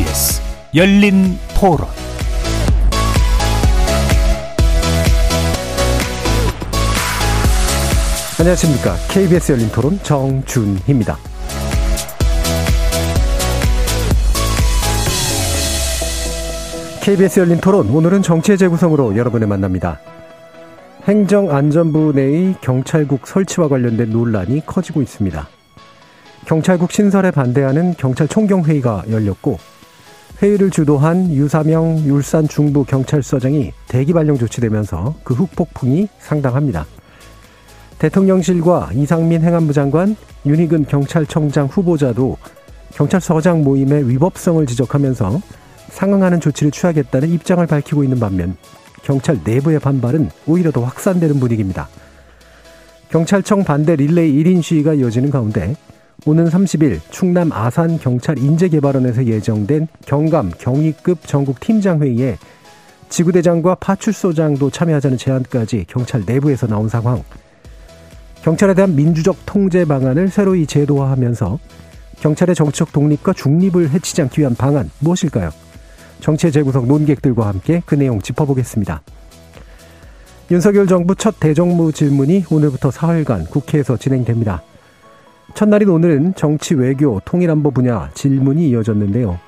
KBS 열린 토론 안녕하십니까. KBS 열린 토론 정준희입니다. KBS 열린 토론 오늘은 정치의 재구성으로 여러분을 만납니다. 행정안전부 내의 경찰국 설치와 관련된 논란이 커지고 있습니다. 경찰국 신설에 반대하는 경찰 총경회의가 열렸고 회의를 주도한 유사명 울산 중부 경찰서장이 대기 발령 조치되면서 그 후 폭풍이 상당합니다. 대통령실과 이상민 행안부 장관, 윤희근 경찰청장 후보자도 경찰서장 모임의 위법성을 지적하면서 상응하는 조치를 취하겠다는 입장을 밝히고 있는 반면 경찰 내부의 반발은 오히려 더 확산되는 분위기입니다. 경찰청 반대 릴레이 1인 시위가 이어지는 가운데 오는 30일 충남 아산 경찰 인재개발원에서 예정된 경감 경위급 전국 팀장 회의에 지구대장과 파출소장도 참여하자는 제안까지 경찰 내부에서 나온 상황. 경찰에 대한 민주적 통제 방안을 새로이 제도화하면서 경찰의 정치적 독립과 중립을 해치지 않기 위한 방안 무엇일까요? 정치의 재구성 논객들과 함께 그 내용 짚어보겠습니다. 윤석열 정부 첫 대정부 질문이 오늘부터 사흘간 국회에서 진행됩니다. 첫날인 오늘은 정치, 외교, 통일안보 분야 질문이 이어졌는데요.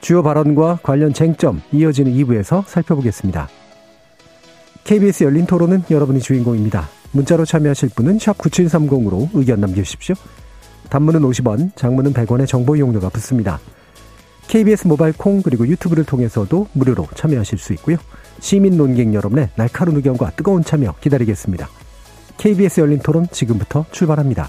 주요 발언과 관련 쟁점 이어지는 2부에서 살펴보겠습니다. KBS 열린 토론은 여러분이 주인공입니다. 문자로 참여하실 분은 9730으로 의견 남겨주십시오. 단문은 50원, 장문은 100원의 정보 이용료가 붙습니다. KBS 모바일 콩 그리고 유튜브를 통해서도 무료로 참여하실 수 있고요. 시민 논객 여러분의 날카로운 의견과 뜨거운 참여 기다리겠습니다. KBS 열린 토론 지금부터 출발합니다.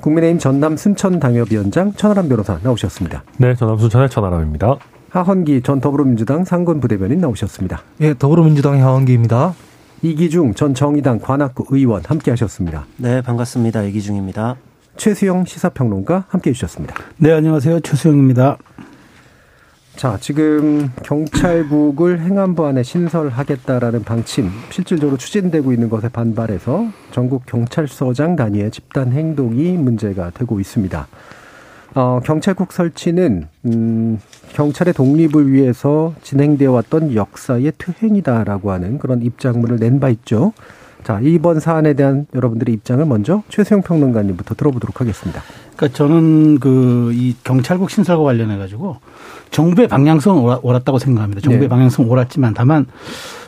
국민의힘 전남 순천 당협위원장 천하람 변호사 나오셨습니다. 네, 전남 순천의 천하람입니다. 하헌기 전 더불어민주당 상권 부대변인 나오셨습니다. 예, 더불어민주당의 하헌기입니다. 이기중 전 정의당 관악구 의원 함께 하셨습니다. 네, 반갑습니다. 이기중입니다. 최수영 시사평론가 함께 해주셨습니다. 네, 안녕하세요. 최수영입니다. 자, 지금 경찰국을 행안부 안에 신설하겠다라는 방침 실질적으로 추진되고 있는 것에 반발해서 전국 경찰서장 단위의 집단 행동이 문제가 되고 있습니다. 어, 경찰국 설치는 음, 경찰의 독립을 위해서 진행되어 왔던 역사의 퇴행이다라고 하는 그런 입장문을 낸 바 있죠. 자, 이번 사안에 대한 여러분들의 입장을 먼저 최수영 평론가님부터 들어보도록 하겠습니다. 그러니까 저는 그 이 경찰국 신설과 관련해 가지고 정부의 방향성은 옳았다고 생각합니다. 정부의 네. 방향성은 옳았지만 다만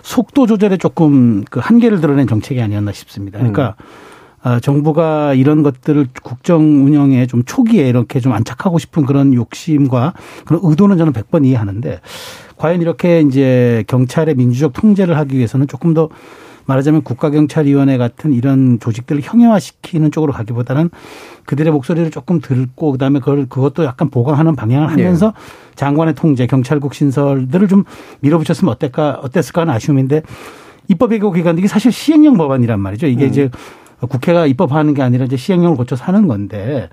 속도 조절에 조금 그 한계를 드러낸 정책이 아니었나 싶습니다. 그러니까 음. 정부가 이런 것들을 국정 운영에 좀 초기에 이렇게 좀 안착하고 싶은 그런 욕심과 그런 의도는 저는 100번 이해하는데 과연 이렇게 이제 경찰의 민주적 통제를 하기 위해서는 조금 더 말하자면 국가경찰위원회 같은 이런 조직들을 형해화시키는 쪽으로 가기보다는 그들의 목소리를 조금 듣고 그다음에 그걸 그것도 약간 보강하는 방향을 하면서 네. 장관의 통제, 경찰국 신설들을 좀 밀어붙였으면 어떨까 어땠을까 하는 아쉬움인데 입법 예고 기관들이 사실 시행령 법안이란 말이죠. 이게 음. 이제 국회가 입법하는 게 아니라 이제 시행령을 고쳐서 하는 건데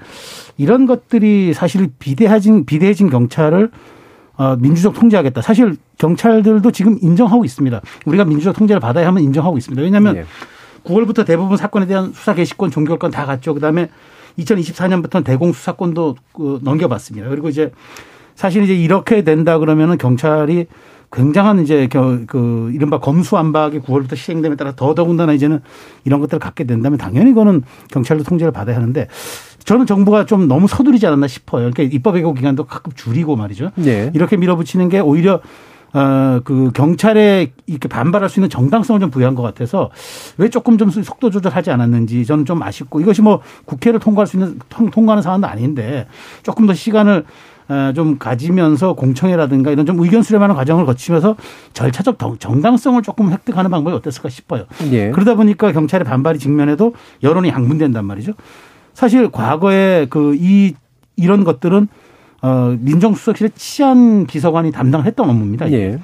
이런 것들이 사실 비대해진 비대해진 경찰을 어, 민주적 통제하겠다. 사실 경찰들도 지금 인정하고 있습니다. 우리가 민주적 통제를 받아야 하면 인정하고 있습니다. 왜냐하면 네. 9월부터 대부분 사건에 대한 수사 개시권, 종결권 다 갔죠. 그다음에 2024년부터는 대공 수사권도 그 넘겨봤습니다. 그리고 이제 사실 이제 이렇게 된다 그러면은 경찰이 굉장한 이제 그 이른바 검수안박이 9월부터 시행됨에 따라 더더군다나 이제는 이런 것들을 갖게 된다면 당연히 이거는 경찰도 통제를 받아야 하는데 저는 정부가 좀 너무 서두르지 않았나 싶어요. 그러니까 입법 예고 기간도 가끔 줄이고 말이죠. 네. 이렇게 밀어붙이는 게 오히려 어, 그 경찰에 이렇게 반발할 수 있는 정당성을 좀 부여한 것 같아서 왜 조금 좀 속도 조절하지 않았는지 저는 좀 아쉽고 이것이 뭐 국회를 통과할 수 있는 통, 통과하는 사안도 아닌데 조금 더 시간을 어, 좀 가지면서 공청회라든가 이런 좀 의견 수렴하는 과정을 거치면서 절차적 정당성을 조금 획득하는 방법이 어땠을까 싶어요. 예. 그러다 보니까 경찰의 반발이 직면해도 여론이 양분된단 말이죠. 사실 과거에 그 이 이런 것들은 어, 민정수석실의 치안 비서관이 담당했던 업무입니다. 예.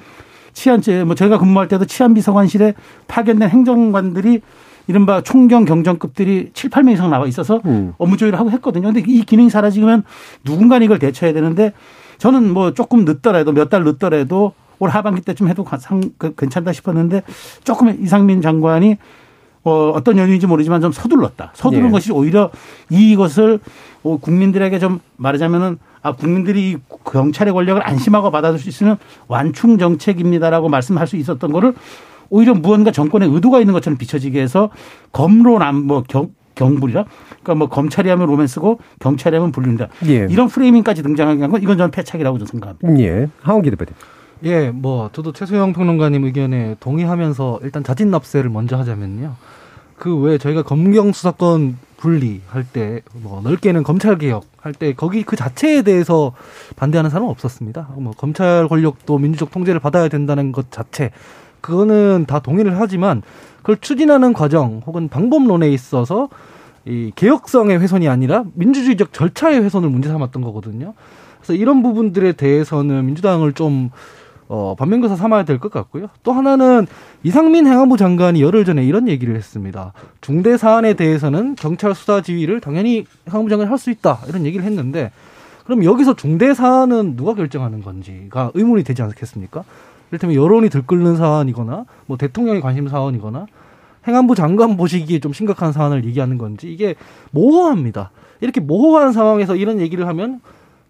치안제 뭐 저희가 근무할 때도 치안 비서관실에 파견된 행정관들이 이른바 총경 경정급들이 7, 8명 이상 나와 있어서 음. 업무 조율을 하고 했거든요. 근데 이 기능이 사라지면 누군가 이걸 대처해야 되는데 저는 뭐 조금 늦더라도 몇 달 늦더라도 올 하반기 때쯤 해도 상, 그, 괜찮다 싶었는데 조금 이상민 장관이 어, 어떤 연유인지 모르지만 좀 서둘렀다. 서두른 예. 것이 오히려 이것을 어, 국민들에게 좀 말하자면은 아, 국민들이 이 경찰의 권력을 안심하고 받아들일 수 있으면 완충 정책입니다라고 말씀할 수 있었던 거를 오히려 무언가 정권의 의도가 있는 것처럼 비춰지게 해서 검로남 뭐 경, 경불이라 그러니까 뭐 검찰이 하면 로맨스고 경찰이 하면 불륜이다. 예. 이런 프레이밍까지 등장한 건 이건 저는 패착이라고 저는 생각합니다. 예. 하원기 대표님. 예, 뭐 저도 최소영 평론가님 의견에 동의하면서 일단 자진 납세를 먼저 하자면요. 그 외에 저희가 검경 수사권 분리할 때 뭐 넓게는 검찰 개혁 할 때 거기 그 자체에 대해서 반대하는 사람은 없었습니다. 뭐 검찰 권력도 민주적 통제를 받아야 된다는 것 자체 그거는 다 동의를 하지만 그걸 추진하는 과정 혹은 방법론에 있어서 이 개혁성의 훼손이 아니라 민주주의적 절차의 훼손을 문제 삼았던 거거든요. 그래서 이런 부분들에 대해서는 민주당을 좀 어, 반면교사 삼아야 될 것 같고요. 또 하나는 이상민 행안부 장관이 열흘 전에 이런 얘기를 했습니다. 중대 사안에 대해서는 경찰 수사 지휘를 당연히 행안부 장관이 할 수 있다 이런 얘기를 했는데 그럼 여기서 중대 사안은 누가 결정하는 건지가 의문이 되지 않겠습니까? 이를테면 여론이 들끓는 사안이거나 뭐 대통령의 관심 사안이거나 행안부 장관 보시기에 좀 심각한 사안을 얘기하는 건지 이게 모호합니다. 이렇게 모호한 상황에서 이런 얘기를 하면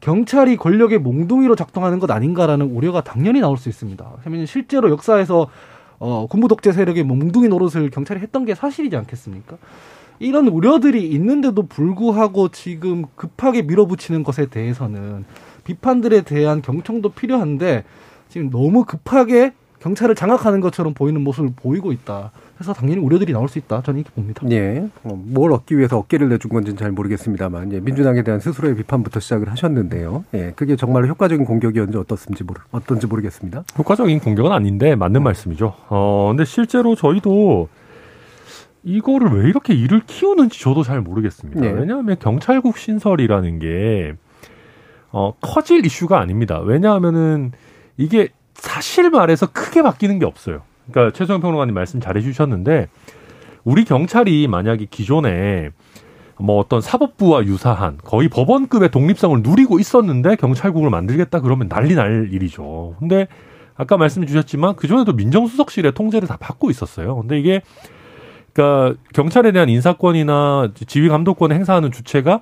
경찰이 권력의 몽둥이로 작동하는 것 아닌가라는 우려가 당연히 나올 수 있습니다. 왜냐하면 실제로 역사에서 어, 군부 독재 세력의 몽둥이 노릇을 경찰이 했던 게 사실이지 않겠습니까? 이런 우려들이 있는데도 불구하고 지금 급하게 밀어붙이는 것에 대해서는 비판들에 대한 경청도 필요한데 지금 너무 급하게 경찰을 장악하는 것처럼 보이는 모습을 보이고 있다. 그래서 당연히 우려들이 나올 수 있다. 저는 이렇게 봅니다. 예. 어, 뭘 얻기 위해서 어깨를 내준 건지는 잘 모르겠습니다만, 예, 민주당에 대한 스스로의 비판부터 시작을 하셨는데요. 예, 그게 정말로 효과적인 공격이었는지 어떻습지 모르, 어떤지 모르겠습니다. 효과적인 공격은 아닌데 맞는 말씀이죠. 어, 근데 실제로 저희도 이거를 왜 이렇게 일을 키우는지 저도 잘 모르겠습니다. 네. 왜냐하면 경찰국 신설이라는 게 어, 커질 이슈가 아닙니다. 왜냐하면은 이게 사실 말해서 크게 바뀌는 게 없어요. 그러니까 최소영 평론가님 말씀 잘해 주셨는데 우리 경찰이 만약에 기존에 뭐 어떤 사법부와 유사한 거의 법원급의 독립성을 누리고 있었는데 경찰국을 만들겠다 그러면 난리 날 일이죠. 근데 아까 말씀 주셨지만 그전에도 민정수석실의 통제를 다 받고 있었어요. 근데 이게 그러니까 경찰에 대한 인사권이나 지휘 감독권을 행사하는 주체가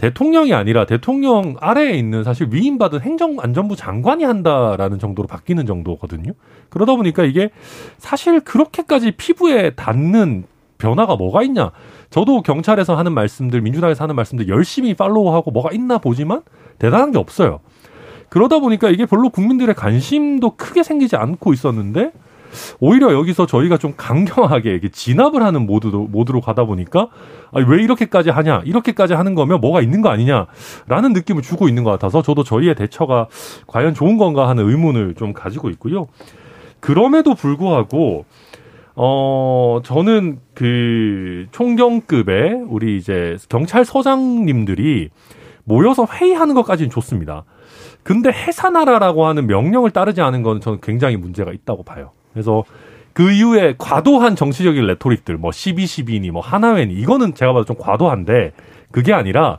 대통령이 아니라 대통령 아래에 있는 사실 위임받은 행정안전부 장관이 한다라는 정도로 바뀌는 정도거든요. 그러다 보니까 이게 사실 그렇게까지 피부에 닿는 변화가 뭐가 있냐. 저도 경찰에서 하는 말씀들, 민주당에서 하는 말씀들 열심히 팔로우하고 뭐가 있나 보지만 대단한 게 없어요. 그러다 보니까 이게 별로 국민들의 관심도 크게 생기지 않고 있었는데 오히려 여기서 저희가 좀 강경하게 이렇게 진압을 하는 모드로, 모드로 가다 보니까 아니, 왜 이렇게까지 하냐 이렇게까지 하는 거면 뭐가 있는 거 아니냐라는 느낌을 주고 있는 것 같아서 저도 저희의 대처가 과연 좋은 건가 하는 의문을 좀 가지고 있고요. 그럼에도 불구하고 어 저는 그 총경급의 우리 이제 경찰서장님들이 모여서 회의하는 것까지는 좋습니다. 근데 해산하라라고 하는 명령을 따르지 않은 건 저는 굉장히 문제가 있다고 봐요. 그래서 그 이후에 과도한 정치적인 레토릭들, 뭐 1212니 뭐 하나회니 이거는 제가 봐도 좀 과도한데 그게 아니라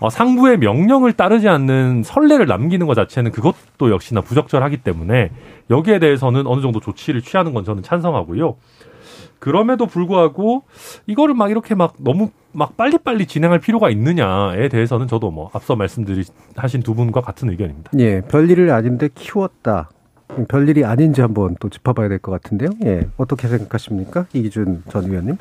어, 상부의 명령을 따르지 않는 선례를 남기는 것 자체는 그것도 역시나 부적절하기 때문에 여기에 대해서는 어느 정도 조치를 취하는 건 저는 찬성하고요. 그럼에도 불구하고 이거를 막 이렇게 막 너무 막 빨리빨리 진행할 필요가 있느냐에 대해서는 저도 뭐 앞서 말씀드리 하신 두 분과 같은 의견입니다. 예, 별일을 아닌데 키웠다. 별일이 아닌지 한번 또 짚어봐야 될 것 같은데요. 예, 어떻게 생각하십니까? 이기준 전 의원님.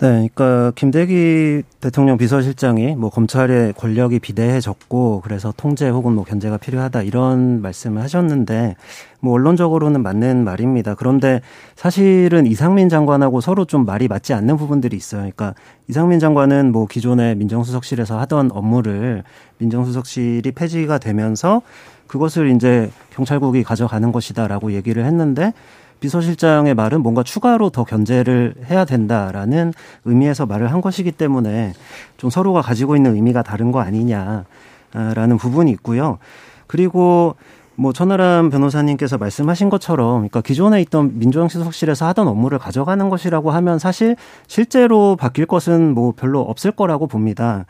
네, 그러니까 김대기 대통령 비서실장이 뭐 검찰의 권력이 비대해졌고 그래서 통제 혹은 뭐 견제가 필요하다 이런 말씀을 하셨는데 뭐 언론적으로는 맞는 말입니다. 그런데 사실은 이상민 장관하고 서로 좀 말이 맞지 않는 부분들이 있어요. 그러니까 이상민 장관은 뭐 기존에 민정수석실에서 하던 업무를 민정수석실이 폐지가 되면서 그것을 이제 경찰국이 가져가는 것이다라고 얘기를 했는데 비서실장의 말은 뭔가 추가로 더 견제를 해야 된다라는 의미에서 말을 한 것이기 때문에 좀 서로가 가지고 있는 의미가 다른 거 아니냐. 라는 부분이 있고요. 그리고 뭐 천하람 변호사님께서 말씀하신 것처럼 그러니까 기존에 있던 민주정치수석실에서 하던 업무를 가져가는 것이라고 하면 사실 실제로 바뀔 것은 뭐 별로 없을 거라고 봅니다.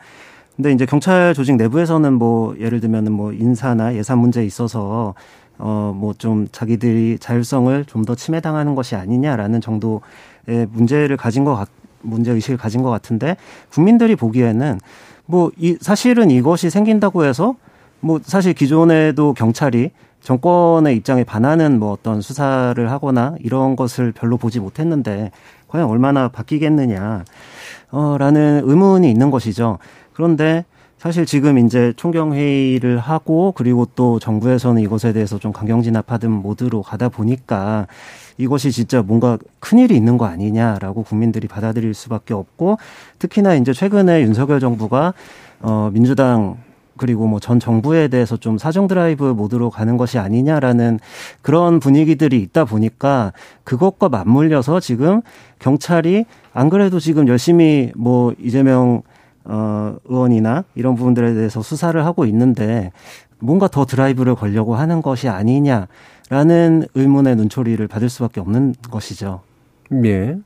근데 이제 경찰 조직 내부에서는 뭐 예를 들면은 뭐 인사나 예산 문제에 있어서 어 뭐 좀 자기들이 자율성을 좀 더 침해당하는 것이 아니냐라는 정도의 문제를 가진 것 같, 문제 의식을 가진 것 같은데 국민들이 보기에는 뭐 이 사실은 이것이 생긴다고 해서 뭐 사실 기존에도 경찰이 정권의 입장에 반하는 뭐 어떤 수사를 하거나 이런 것을 별로 보지 못했는데 과연 얼마나 바뀌겠느냐 어라는 의문이 있는 것이죠. 그런데 사실 지금 이제 총경 회의를 하고 그리고 또 정부에서는 이것에 대해서 좀 강경 진압하든 모드로 가다 보니까 이것이 진짜 뭔가 큰일이 있는 거 아니냐라고 국민들이 받아들일 수밖에 없고 특히나 이제 최근에 윤석열 정부가 어 민주당 그리고 뭐 전 정부에 대해서 좀 사정 드라이브 모드로 가는 것이 아니냐라는 그런 분위기들이 있다 보니까 그것과 맞물려서 지금 경찰이 안 그래도 지금 열심히 뭐 이재명 어 의원이나 이런 부분들에 대해서 수사를 하고 있는데 뭔가 더 드라이브를 걸려고 하는 것이 아니냐라는 의문의 눈초리를 받을 수밖에 없는 것이죠. 예.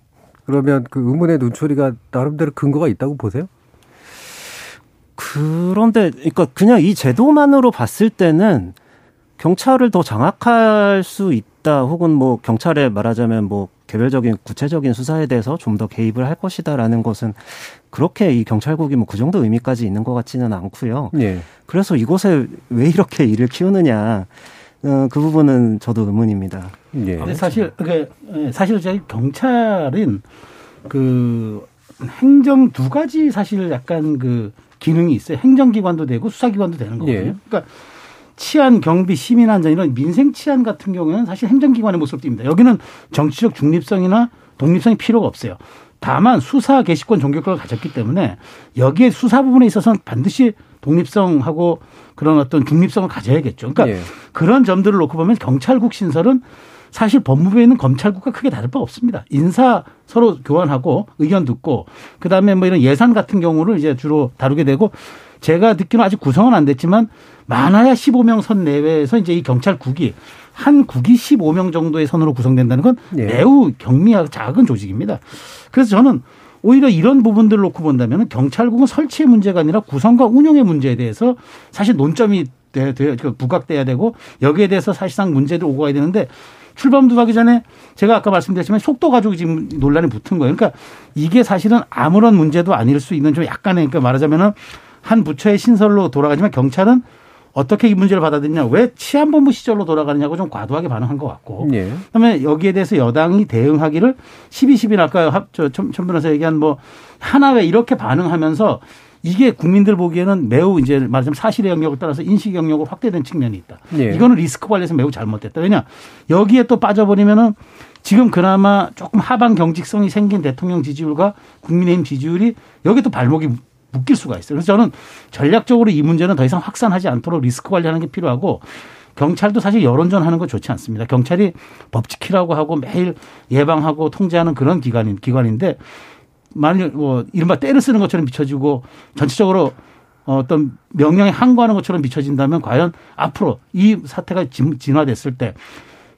그러면 그 의문의 눈초리가 나름대로 근거가 있다고 보세요? 그런데 그러니까 그냥 이 제도만으로 봤을 때는 경찰을 더 장악할 수 있다 혹은 뭐 경찰에 말하자면 뭐 개별적인 구체적인 수사에 대해서 좀 더 개입을 할 것이다라는 것은 그렇게 이 경찰국이 뭐 그 정도 의미까지 있는 것 같지는 않고요. 예. 그래서 이곳에 왜 이렇게 일을 키우느냐 어, 그 부분은 저도 의문입니다. 예. 근데 사실 그 사실 저희 경찰은 그 행정 두 가지 사실 약간 그 기능이 있어요. 행정기관도 되고 수사기관도 되는 거거든요. 예. 그러니까 치안, 경비, 시민 안전 이런 민생 치안 같은 경우에는 사실 행정기관의 모습을 띱니다. 여기는 정치적 중립성이나 독립성이 필요가 없어요. 다만 수사 개시권 종결권을 가졌기 때문에 여기에 수사 부분에 있어서는 반드시 독립성하고 그런 어떤 중립성을 가져야겠죠. 그러니까 예. 그런 점들을 놓고 보면 경찰국 신설은 사실 법무부에 있는 검찰국과 크게 다를 바 없습니다. 인사 서로 교환하고 의견 듣고 그다음에 뭐 이런 예산 같은 경우를 이제 주로 다루게 되고 제가 듣기로는 아직 구성은 안 됐지만 많아야 15명 선 내외에서 이제 이 경찰국이 한 국이 15명 정도의 선으로 구성된다는 건 예. 매우 경미하고 작은 조직입니다. 그래서 저는 오히려 이런 부분들을 놓고 본다면 경찰국은 설치의 문제가 아니라 구성과 운영의 문제에 대해서 사실 논점이 돼, 돼, 그 부각돼야 되고 여기에 대해서 사실상 문제들 오고 가야 되는데 출범도 하기 전에 제가 아까 말씀드렸지만 속도 가지고 지금 논란이 붙은 거예요. 그러니까 이게 사실은 아무런 문제도 아닐 수 있는 좀 약간의 그러니까 말하자면은 한 부처의 신설로 돌아가지만 경찰은 어떻게 이 문제를 받아들이냐 왜 치안본부 시절로 돌아가느냐고 좀 과도하게 반응한 것 같고 예. 그다음에 여기에 대해서 여당이 대응하기를 12.12는 아까 합, 저, 천, 천 변호사 얘기한 뭐 하나 왜 이렇게 반응하면서 이게 국민들 보기에는 매우 이제 말하자면 사실의 영역을 따라서 인식 영역으로 확대된 측면이 있다. 예. 이거는 리스크 관리에서 매우 잘못됐다. 왜냐 여기에 또 빠져버리면은 지금 그나마 조금 하방 경직성이 생긴 대통령 지지율과 국민의힘 지지율이 여기 또 발목이 묶일 수가 있어요. 그래서 저는 전략적으로 이 문제는 더 이상 확산하지 않도록 리스크 관리하는 게 필요하고 경찰도 사실 여론전 하는 거 좋지 않습니다. 경찰이 법 지키라고 하고 매일 예방하고 통제하는 그런 기관인 기관인데 만일 뭐 이른바 때를 쓰는 것처럼 비춰지고 전체적으로 어떤 명령에 항거하는 것처럼 비춰진다면 과연 앞으로 이 사태가 진- 진화됐을 때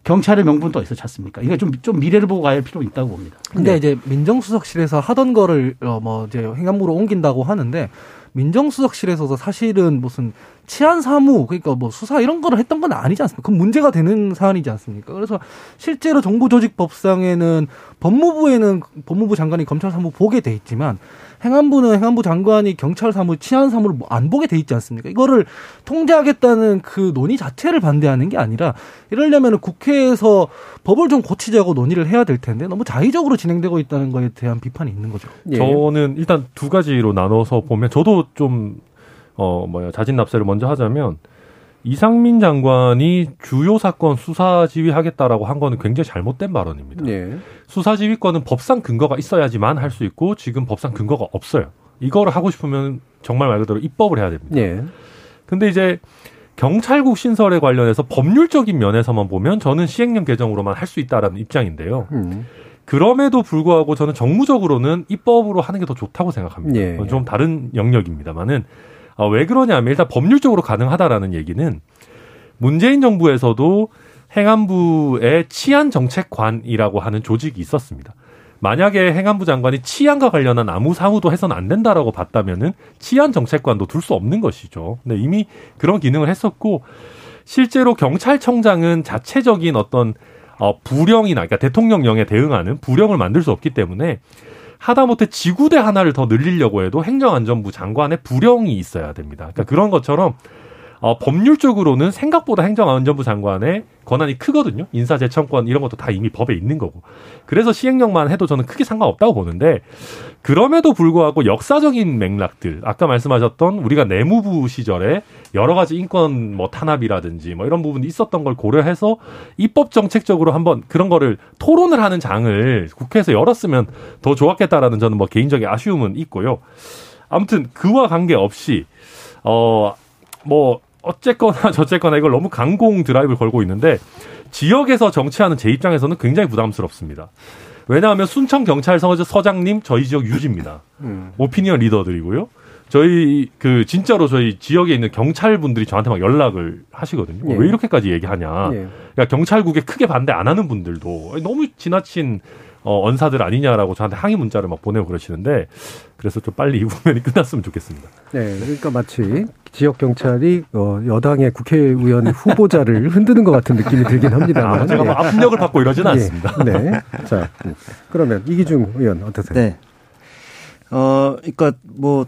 경찰의 명분 또 어디서 찾습니까? 이게 좀, 좀 미래를 보고 가야 할 필요가 있다고 봅니다. 근데 이제 민정수석실에서 하던 거를 어 뭐 이제 행안부로 옮긴다고 하는데 민정수석실에서도 사실은 무슨 치안 사무 그러니까 뭐 수사 이런 거를 했던 건 아니지 않습니까? 그건 문제가 되는 사안이지 않습니까? 그래서 실제로 정부조직법상에는 법무부에는 법무부 장관이 검찰 사무 보게 돼 있지만 행안부는 행안부 장관이 경찰 사무, 치안 사무를 뭐안 보게 돼 있지 않습니까? 이거를 통제하겠다는 그 논의 자체를 반대하는 게 아니라 이러려면 국회에서 법을 좀 고치자고 논의를 해야 될 텐데 너무 자의적으로 진행되고 있다는 거에 대한 비판이 있는 거죠. 예. 저는 일단 두 가지로 나눠서 보면 저도 좀 어 뭐야 자진 납세를 먼저 하자면 이상민 장관이 주요 사건 수사 지휘하겠다라고 한 거는 굉장히 잘못된 발언입니다. 예. 수사 지휘권은 법상 근거가 있어야지만 할 수 있고 지금 법상 근거가 없어요. 이거를 하고 싶으면 정말 말 그대로 입법을 해야 됩니다. 예. 근데 이제 경찰국 신설에 관련해서 법률적인 면에서만 보면 저는 시행령 개정으로만 할 수 있다라는 입장인데요. 음. 그럼에도 불구하고 저는 정무적으로는 입법으로 하는 게 더 좋다고 생각합니다. 예. 좀 다른 영역입니다만은 어, 왜 그러냐면 일단 법률적으로 가능하다라는 얘기는 문재인 정부에서도 행안부의 치안 정책관이라고 하는 조직이 있었습니다. 만약에 행안부 장관이 치안과 관련한 아무 사무도 해서는 안 된다라고 봤다면은 치안 정책관도 둘 수 없는 것이죠. 근데 이미 그런 기능을 했었고 실제로 경찰청장은 자체적인 어떤 어 부령이나 그러니까 대통령령에 대응하는 부령을 만들 수 없기 때문에 하다못해 지구대 하나를 더 늘리려고 해도 행정안전부 장관의 부령이 있어야 됩니다. 그러니까 그런 것처럼 어, 법률적으로는 생각보다 행정안전부 장관의 권한이 크거든요. 인사재청권 이런 것도 다 이미 법에 있는 거고. 그래서 시행령만 해도 저는 크게 상관없다고 보는데 그럼에도 불구하고 역사적인 맥락들 아까 말씀하셨던 우리가 내무부 시절에 여러 가지 인권 뭐 탄압이라든지 뭐 이런 부분이 있었던 걸 고려해서 입법 정책적으로 한번 그런 거를 토론을 하는 장을 국회에서 열었으면 더 좋았겠다라는 저는 뭐 개인적인 아쉬움은 있고요. 아무튼 그와 관계없이 어 뭐 어쨌거나 저쨌거나 이걸 너무 강공 드라이브를 걸고 있는데 지역에서 정치하는 제 입장에서는 굉장히 부담스럽습니다. 왜냐하면 순천 경찰서장님 저희 지역 유지입니다. 음. 오피니언 리더들이고요. 저희 그 진짜로 저희 지역에 있는 경찰 분들이 저한테 막 연락을 하시거든요. 예. 왜 이렇게까지 얘기하냐. 예. 그러니까 경찰국에 크게 반대 안 하는 분들도 너무 지나친 어, 언사들 아니냐라고 저한테 항의 문자를 막 보내고 그러시는데 그래서 좀 빨리 이 국면이 끝났으면 좋겠습니다. 네, 그러니까 마치 지역 경찰이 어, 여당의 국회의원 후보자를 흔드는 것 같은 느낌이 들긴 합니다. 아, 제가 뭐 네. 압력을 받고 이러지는 네. 않습니다. 네, 자 그러면 이기중 의원 어떠세요? 네, 어, 그러니까 뭐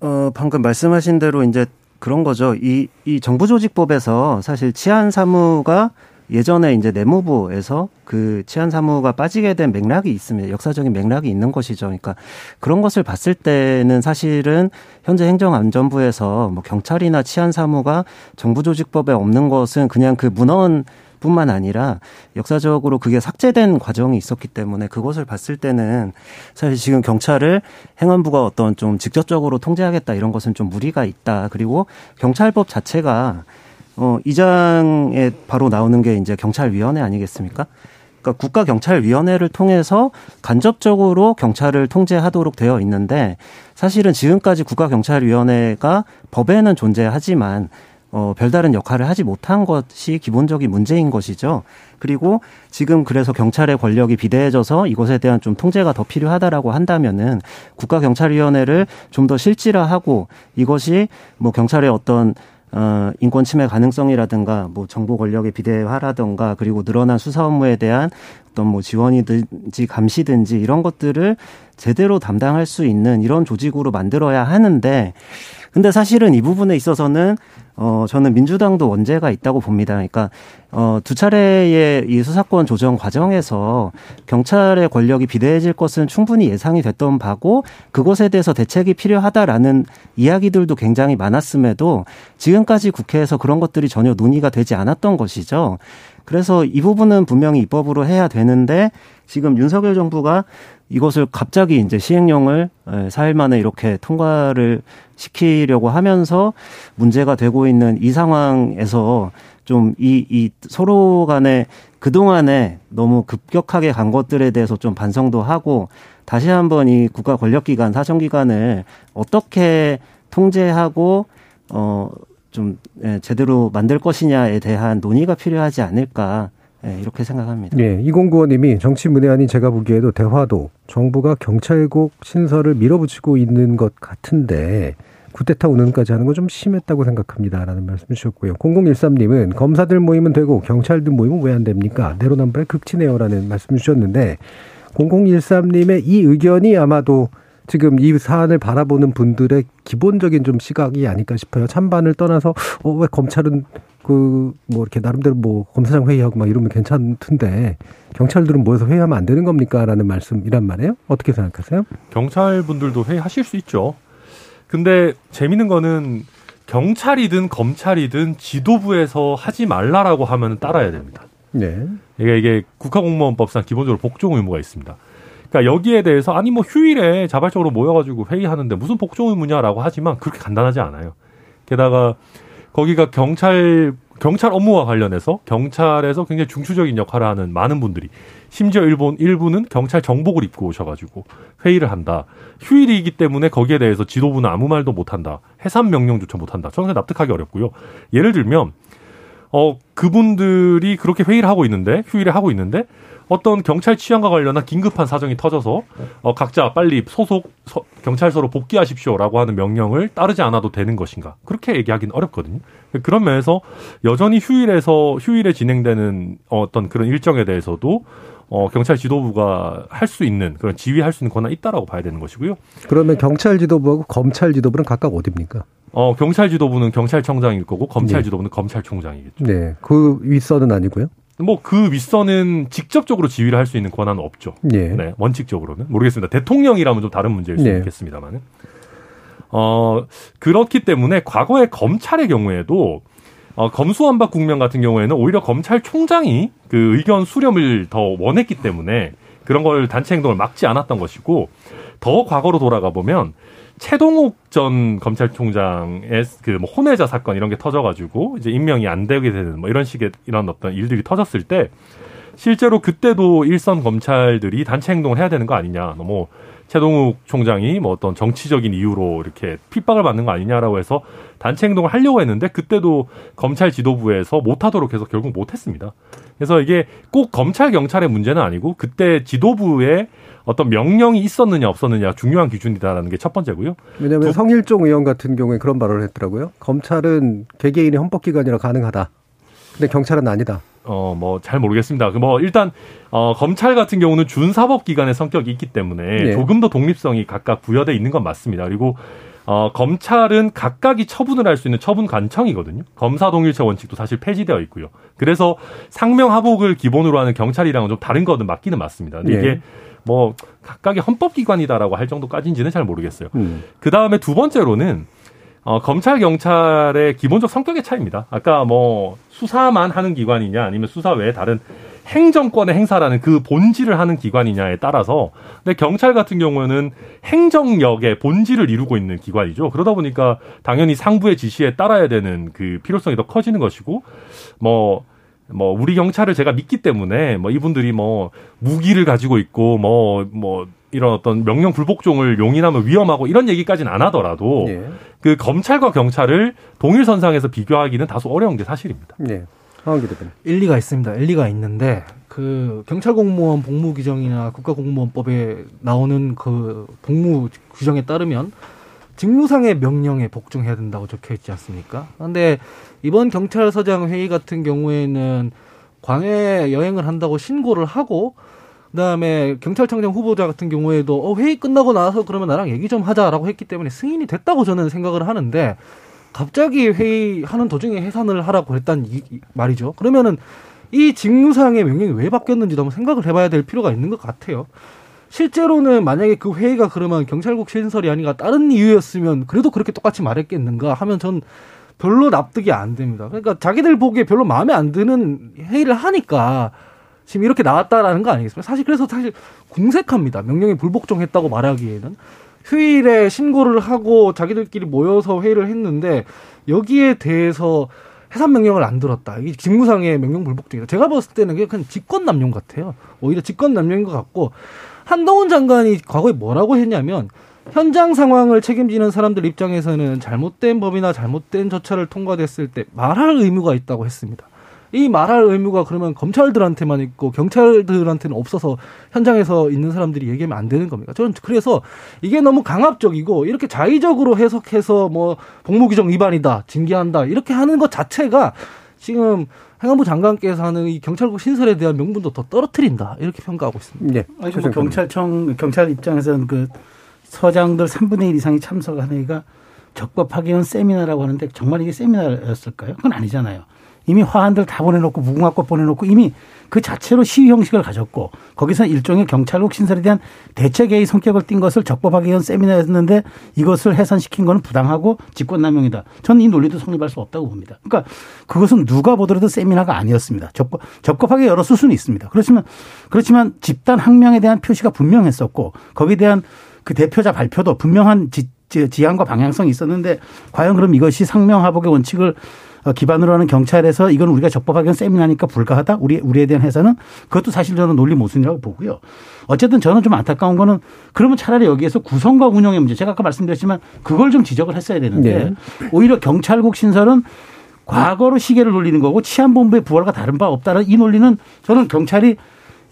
어, 방금 말씀하신 대로 이제 그런 거죠. 이, 이 정부 조직법에서 사실 치안 사무가 예전에 이제 내무부에서 그 치안 사무가 빠지게 된 맥락이 있습니다. 역사적인 맥락이 있는 것이죠. 그러니까 그런 것을 봤을 때는 사실은 현재 행정안전부에서 뭐 경찰이나 치안 사무가 정부 조직법에 없는 것은 그냥 그 문헌 뿐만 아니라 역사적으로 그게 삭제된 과정이 있었기 때문에 그것을 봤을 때는 사실 지금 경찰을 행안부가 어떤 좀 직접적으로 통제하겠다 이런 것은 좀 무리가 있다. 그리고 경찰법 자체가 어, 이 장에 바로 나오는 게 이제 경찰위원회 아니겠습니까? 그러니까 국가경찰위원회를 통해서 간접적으로 경찰을 통제하도록 되어 있는데 사실은 지금까지 국가경찰위원회가 법에는 존재하지만 어, 별다른 역할을 하지 못한 것이 기본적인 문제인 것이죠. 그리고 지금 그래서 경찰의 권력이 비대해져서 이것에 대한 좀 통제가 더 필요하다라고 한다면은 국가경찰위원회를 좀 더 실질화하고 이것이 뭐 경찰의 어떤 어, 인권 침해 가능성이라든가 뭐 정보 권력의 비대화라든가 그리고 늘어난 수사 업무에 대한 어떤 뭐 지원이든지 감시든지 이런 것들을 제대로 담당할 수 있는 이런 조직으로 만들어야 하는데 근데 사실은 이 부분에 있어서는 어, 저는 민주당도 원죄가 있다고 봅니다. 그러니까, 어, 두 차례의 이 수사권 조정 과정에서 경찰의 권력이 비대해질 것은 충분히 예상이 됐던 바고 그것에 대해서 대책이 필요하다라는 이야기들도 굉장히 많았음에도 지금까지 국회에서 그런 것들이 전혀 논의가 되지 않았던 것이죠. 그래서 이 부분은 분명히 입법으로 해야 되는데 지금 윤석열 정부가 이것을 갑자기 이제 시행령을 4일 만에 이렇게 통과를 시키려고 하면서 문제가 되고 있는 이 상황에서 좀 이, 이 서로 간에 그동안에 너무 급격하게 간 것들에 대해서 좀 반성도 하고 다시 한번 이 국가 권력기관, 사정기관을 어떻게 통제하고, 어, 좀, 예, 제대로 만들 것이냐에 대한 논의가 필요하지 않을까. 네, 이렇게 생각합니다. 네, 2095님이 정치 문외한인 제가 보기에도 대화도 정부가 경찰국 신설을 밀어붙이고 있는 것 같은데 구테타 운운까지 하는 건 좀 심했다고 생각합니다라는 말씀 주셨고요. 0013님은 검사들 모이면 되고 경찰들 모이면 왜안 됩니까? 내로남불의 극치네요라는 말씀 주셨는데 0013님의 이 의견이 아마도 지금 이 사안을 바라보는 분들의 기본적인 좀 시각이 아닐까 싶어요. 찬반을 떠나서 어, 왜 검찰은 그 뭐 이렇게 나름대로 뭐 검사장 회의하고 막 이러면 괜찮던데 경찰들은 모여서 회의하면 안 되는 겁니까라는 말씀이란 말이에요. 어떻게 생각하세요? 경찰 분들도 회의하실 수 있죠. 근데 재밌는 거는 경찰이든 검찰이든 지도부에서 하지 말라라고 하면 따라야 됩니다. 네. 이게 이게 국가공무원법상 기본적으로 복종 의무가 있습니다. 그러니까 여기에 대해서 아니 뭐 휴일에 자발적으로 모여가지고 회의하는데 무슨 복종 의무냐라고 하지만 그렇게 간단하지 않아요. 게다가 거기가 경찰 경찰 업무와 관련해서 경찰에서 굉장히 중추적인 역할을 하는 많은 분들이 심지어 일본 일부는 경찰 정복을 입고 오셔가지고 회의를 한다. 휴일이기 때문에 거기에 대해서 지도부는 아무 말도 못한다. 해산 명령조차 못한다. 저는 납득하기 어렵고요. 예를 들면 어 그분들이 그렇게 회의를 하고 있는데 휴일에 하고 있는데 어떤 경찰 취향과 관련한 긴급한 사정이 터져서 어, 각자 빨리 소속 서, 경찰서로 복귀하십시오라고 하는 명령을 따르지 않아도 되는 것인가 그렇게 얘기하기는 어렵거든요. 그런 면에서 여전히 휴일에서 휴일에 진행되는 어떤 그런 일정에 대해서도 어, 경찰 지도부가 할 수 있는 그런 지휘할 수 있는 권한이 있다라고 봐야 되는 것이고요. 그러면 경찰 지도부하고 검찰 지도부는 각각 어디입니까? 어, 경찰 지도부는 경찰청장일 거고 검찰 네. 지도부는 검찰총장이겠죠. 네, 그 윗선은 아니고요. 뭐 그 윗선은 직접적으로 지휘를 할 수 있는 권한은 없죠. 네. 네, 원칙적으로는 모르겠습니다. 대통령이라면 좀 다른 문제일 수 네. 있겠습니다만은 어 그렇기 때문에 과거에 검찰의 경우에도 어, 검수완박 국면 같은 경우에는 오히려 검찰총장이 그 의견 수렴을 더 원했기 때문에 그런 걸 단체 행동을 막지 않았던 것이고 더 과거로 돌아가 보면 최동욱 전 검찰총장의 그뭐 혼외자 사건 이런 게 터져가지고 이제 임명이 안 되게 되는 뭐 이런 식의 이런 어떤 일들이 터졌을 때 실제로 그때도 일선 검찰들이 단체 행동을 해야 되는 거 아니냐. 뭐 최동욱 총장이 뭐 어떤 정치적인 이유로 이렇게 핍박을 받는 거 아니냐라고 해서 단체 행동을 하려고 했는데 그때도 검찰 지도부에서 못하도록 해서 결국 못했습니다. 그래서 이게 꼭 검찰 경찰의 문제는 아니고 그때 지도부에 어떤 명령이 있었느냐 없었느냐 중요한 기준이다라는 게 첫 번째고요. 왜냐하면 두- 성일종 의원 같은 경우에 그런 발언을 했더라고요. 검찰은 개개인의 헌법기관이라 가능하다. 근데 경찰은 아니다. 어, 뭐, 잘 모르겠습니다. 그 뭐, 일단, 어, 검찰 같은 경우는 준사법기관의 성격이 있기 때문에 네. 조금 더 독립성이 각각 부여돼 있는 건 맞습니다. 그리고, 어, 검찰은 각각이 처분을 할 수 있는 처분 관청이거든요. 검사 동일체 원칙도 사실 폐지되어 있고요. 그래서 상명하복을 기본으로 하는 경찰이랑은 좀 다른 거는 맞기는 맞습니다. 근데 네. 이게 뭐, 각각의 헌법기관이다라고 할 정도까지인지는 잘 모르겠어요. 음. 그 다음에 두 번째로는 어, 검찰 경찰의 기본적 성격의 차이입니다. 아까 뭐 수사만 하는 기관이냐 아니면 수사 외에 다른 행정권의 행사라는 그 본질을 하는 기관이냐에 따라서 근데 경찰 같은 경우에는 행정력의 본질을 이루고 있는 기관이죠. 그러다 보니까 당연히 상부의 지시에 따라야 되는 그 필요성이 더 커지는 것이고 뭐 뭐 우리 경찰을 제가 믿기 때문에 뭐 이분들이 뭐 무기를 가지고 있고 뭐뭐 이런 어떤 명령 불복종을 용인하면 위험하고 이런 얘기까지는 안 하더라도 예. 그 검찰과 경찰을 동일 선상에서 비교하기는 다소 어려운 게 사실입니다. 대표님. 일리가 있습니다. 일리가 있는데 그 경찰 공무원 복무 규정이나 국가 공무원법에 나오는 그 복무 규정에 따르면 직무상의 명령에 복종해야 된다고 적혀 있지 않습니까? 그런데 이번 경찰서장 회의 같은 경우에는 광해 여행을 한다고 신고를 하고 그다음에 경찰청장 후보자 같은 경우에도 어, 회의 끝나고 나서 그러면 나랑 얘기 좀 하자라고 했기 때문에 승인이 됐다고 저는 생각을 하는데 갑자기 회의하는 도중에 해산을 하라고 했단 이, 이 말이죠. 그러면은 이 직무상의 명령이 왜 바뀌었는지도 한번 생각을 해봐야 될 필요가 있는 것 같아요. 실제로는 만약에 그 회의가 그러면 경찰국 신설이 아니라 다른 이유였으면 그래도 그렇게 똑같이 말했겠는가 하면 전 별로 납득이 안 됩니다. 그러니까 자기들 보기에 별로 마음에 안 드는 회의를 하니까 지금 이렇게 나왔다라는 거 아니겠습니까? 사실 그래서 사실 궁색합니다. 명령이 불복종했다고 말하기에는 휴일에 신고를 하고 자기들끼리 모여서 회의를 했는데 여기에 대해서 해산 명령을 안 들었다. 이게 직무상의 명령 불복종이다. 제가 봤을 때는 그게 그냥 직권 남용 같아요. 오히려 직권 남용인 것 같고 한동훈 장관이 과거에 뭐라고 했냐면 현장 상황을 책임지는 사람들 입장에서는 잘못된 법이나 잘못된 절차를 통과됐을 때 말할 의무가 있다고 했습니다. 이 말할 의무가 그러면 검찰들한테만 있고 경찰들한테는 없어서 현장에서 있는 사람들이 얘기하면 안 되는 겁니까? 저는 그래서 이게 너무 강압적이고 이렇게 자의적으로 해석해서 뭐 복무규정 위반이다, 징계한다 이렇게 하는 것 자체가 지금 행안부 장관께서 하는 이 경찰국 신설에 대한 명분도 더 떨어뜨린다 이렇게 평가하고 있습니다. 예. 아니, 뭐 경찰청 경찰 입장에서는 그 서장들 3분의 1 이상이 참석한 회의가 적법하게 한 세미나라고 하는데 정말 이게 세미나였을까요? 그건 아니잖아요. 이미 화환들 다 보내놓고 무궁화꽃 보내놓고 이미 그 자체로 시위 형식을 가졌고 거기서 일종의 경찰국 신설에 대한 대책회의 성격을 띈 것을 적법하게 한 세미나였는데 이것을 해산시킨 것은 부당하고 직권남용이다. 저는 이 논리도 성립할 수 없다고 봅니다. 그러니까 그것은 누가 보더라도 세미나가 아니었습니다. 적법, 적법하게 열었을 수는 있습니다. 그렇지만 그렇지만 집단 항명에 대한 표시가 분명했었고 거기에 대한 그 대표자 발표도 분명한 지, 지, 지향과 방향성이 있었는데 과연 그럼 이것이 상명하복의 원칙을 어, 기반으로 하는 경찰에서 이건 우리가 적법하게 세미나니까 불가하다. 우리 우리에 대한 해석은 그것도 사실 저는 논리 모순이라고 보고요. 어쨌든 저는 좀 안타까운 거는 그러면 차라리 여기에서 구성과 운영의 문제 제가 아까 말씀드렸지만 그걸 좀 지적을 했어야 되는데 네. 오히려 경찰국 신설은 과거로 시계를 돌리는 거고 치안본부의 부활과 다른 바 없다는 이 논리는 저는 경찰이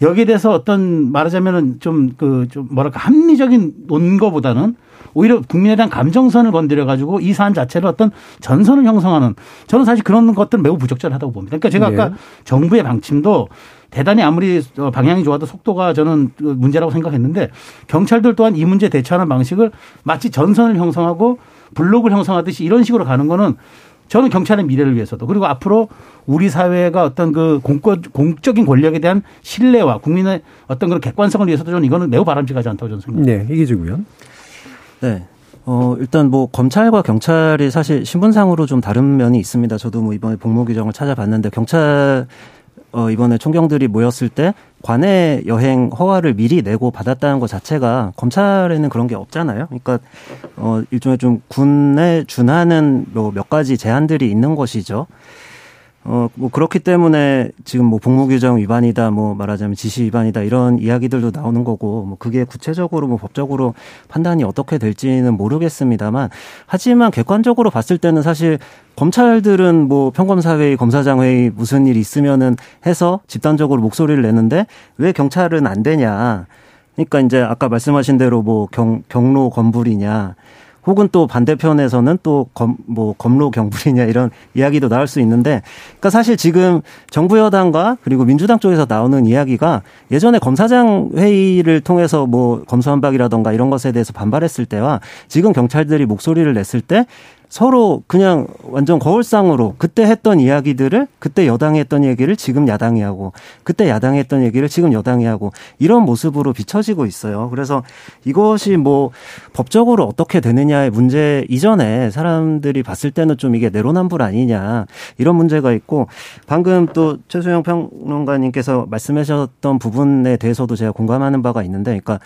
여기에 대해서 어떤 말하자면은 좀 그 좀 뭐랄까 합리적인 논거보다는 오히려 국민에 대한 감정선을 건드려 가지고 이 사안 자체를 어떤 전선을 형성하는 저는 사실 그런 것들은 매우 부적절하다고 봅니다. 그러니까 제가 아까 네. 정부의 방침도 대단히 아무리 어, 방향이 좋아도 속도가 저는 그 문제라고 생각했는데 경찰들 또한 이 문제 대처하는 방식을 마치 전선을 형성하고 블록을 형성하듯이 이런 식으로 가는 거는 저는 경찰의 미래를 위해서도 그리고 앞으로 우리 사회가 어떤 그 공권, 공적인 권력에 대한 신뢰와 국민의 어떤 그런 객관성을 위해서도 저는 이거는 매우 바람직하지 않다고 저는 생각합니다. 네, 이기주고요. 네. 어, 일단 뭐 검찰과 경찰이 사실 신분상으로 좀 다른 면이 있습니다. 저도 뭐 이번에 복무 규정을 찾아봤는데 경찰 어, 이번에 총경들이 모였을 때 관내 여행 허가를 미리 내고 받았다는 것 자체가 검찰에는 그런 게 없잖아요. 그러니까 어, 일종의 좀 군에 준하는 뭐 몇 가지 제한들이 있는 것이죠. 어, 뭐 그렇기 때문에 지금 뭐 복무규정 위반이다, 뭐 말하자면 지시 위반이다 이런 이야기들도 나오는 거고, 뭐 그게 구체적으로 뭐 법적으로 판단이 어떻게 될지는 모르겠습니다만, 하지만 객관적으로 봤을 때는 사실 검찰들은 뭐 평검사회의, 검사장회의 무슨 일 있으면은 해서 집단적으로 목소리를 내는데 왜 경찰은 안 되냐. 그러니까 이제 아까 말씀하신 대로 뭐 경, 경로 건불이냐. 혹은 또 반대편에서는 또 검, 뭐 검로 경불이냐 이런 이야기도 나올 수 있는데, 그러니까 사실 지금 정부 여당과 그리고 민주당 쪽에서 나오는 이야기가 예전에 검사장 회의를 통해서 뭐 검수한박이라던가 이런 것에 대해서 반발했을 때와 지금 경찰들이 목소리를 냈을 때 서로 그냥 완전 거울상으로 그때 했던 이야기들을 그때 여당이 했던 얘기를 지금 야당이 하고 그때 야당이 했던 얘기를 지금 여당이 하고 이런 모습으로 비춰지고 있어요. 그래서 이것이 뭐 법적으로 어떻게 되느냐의 문제 이전에 사람들이 봤을 때는 좀 이게 내로남불 아니냐 이런 문제가 있고 방금 또 최수영 평론가님께서 말씀하셨던 부분에 대해서도 제가 공감하는 바가 있는데 그러니까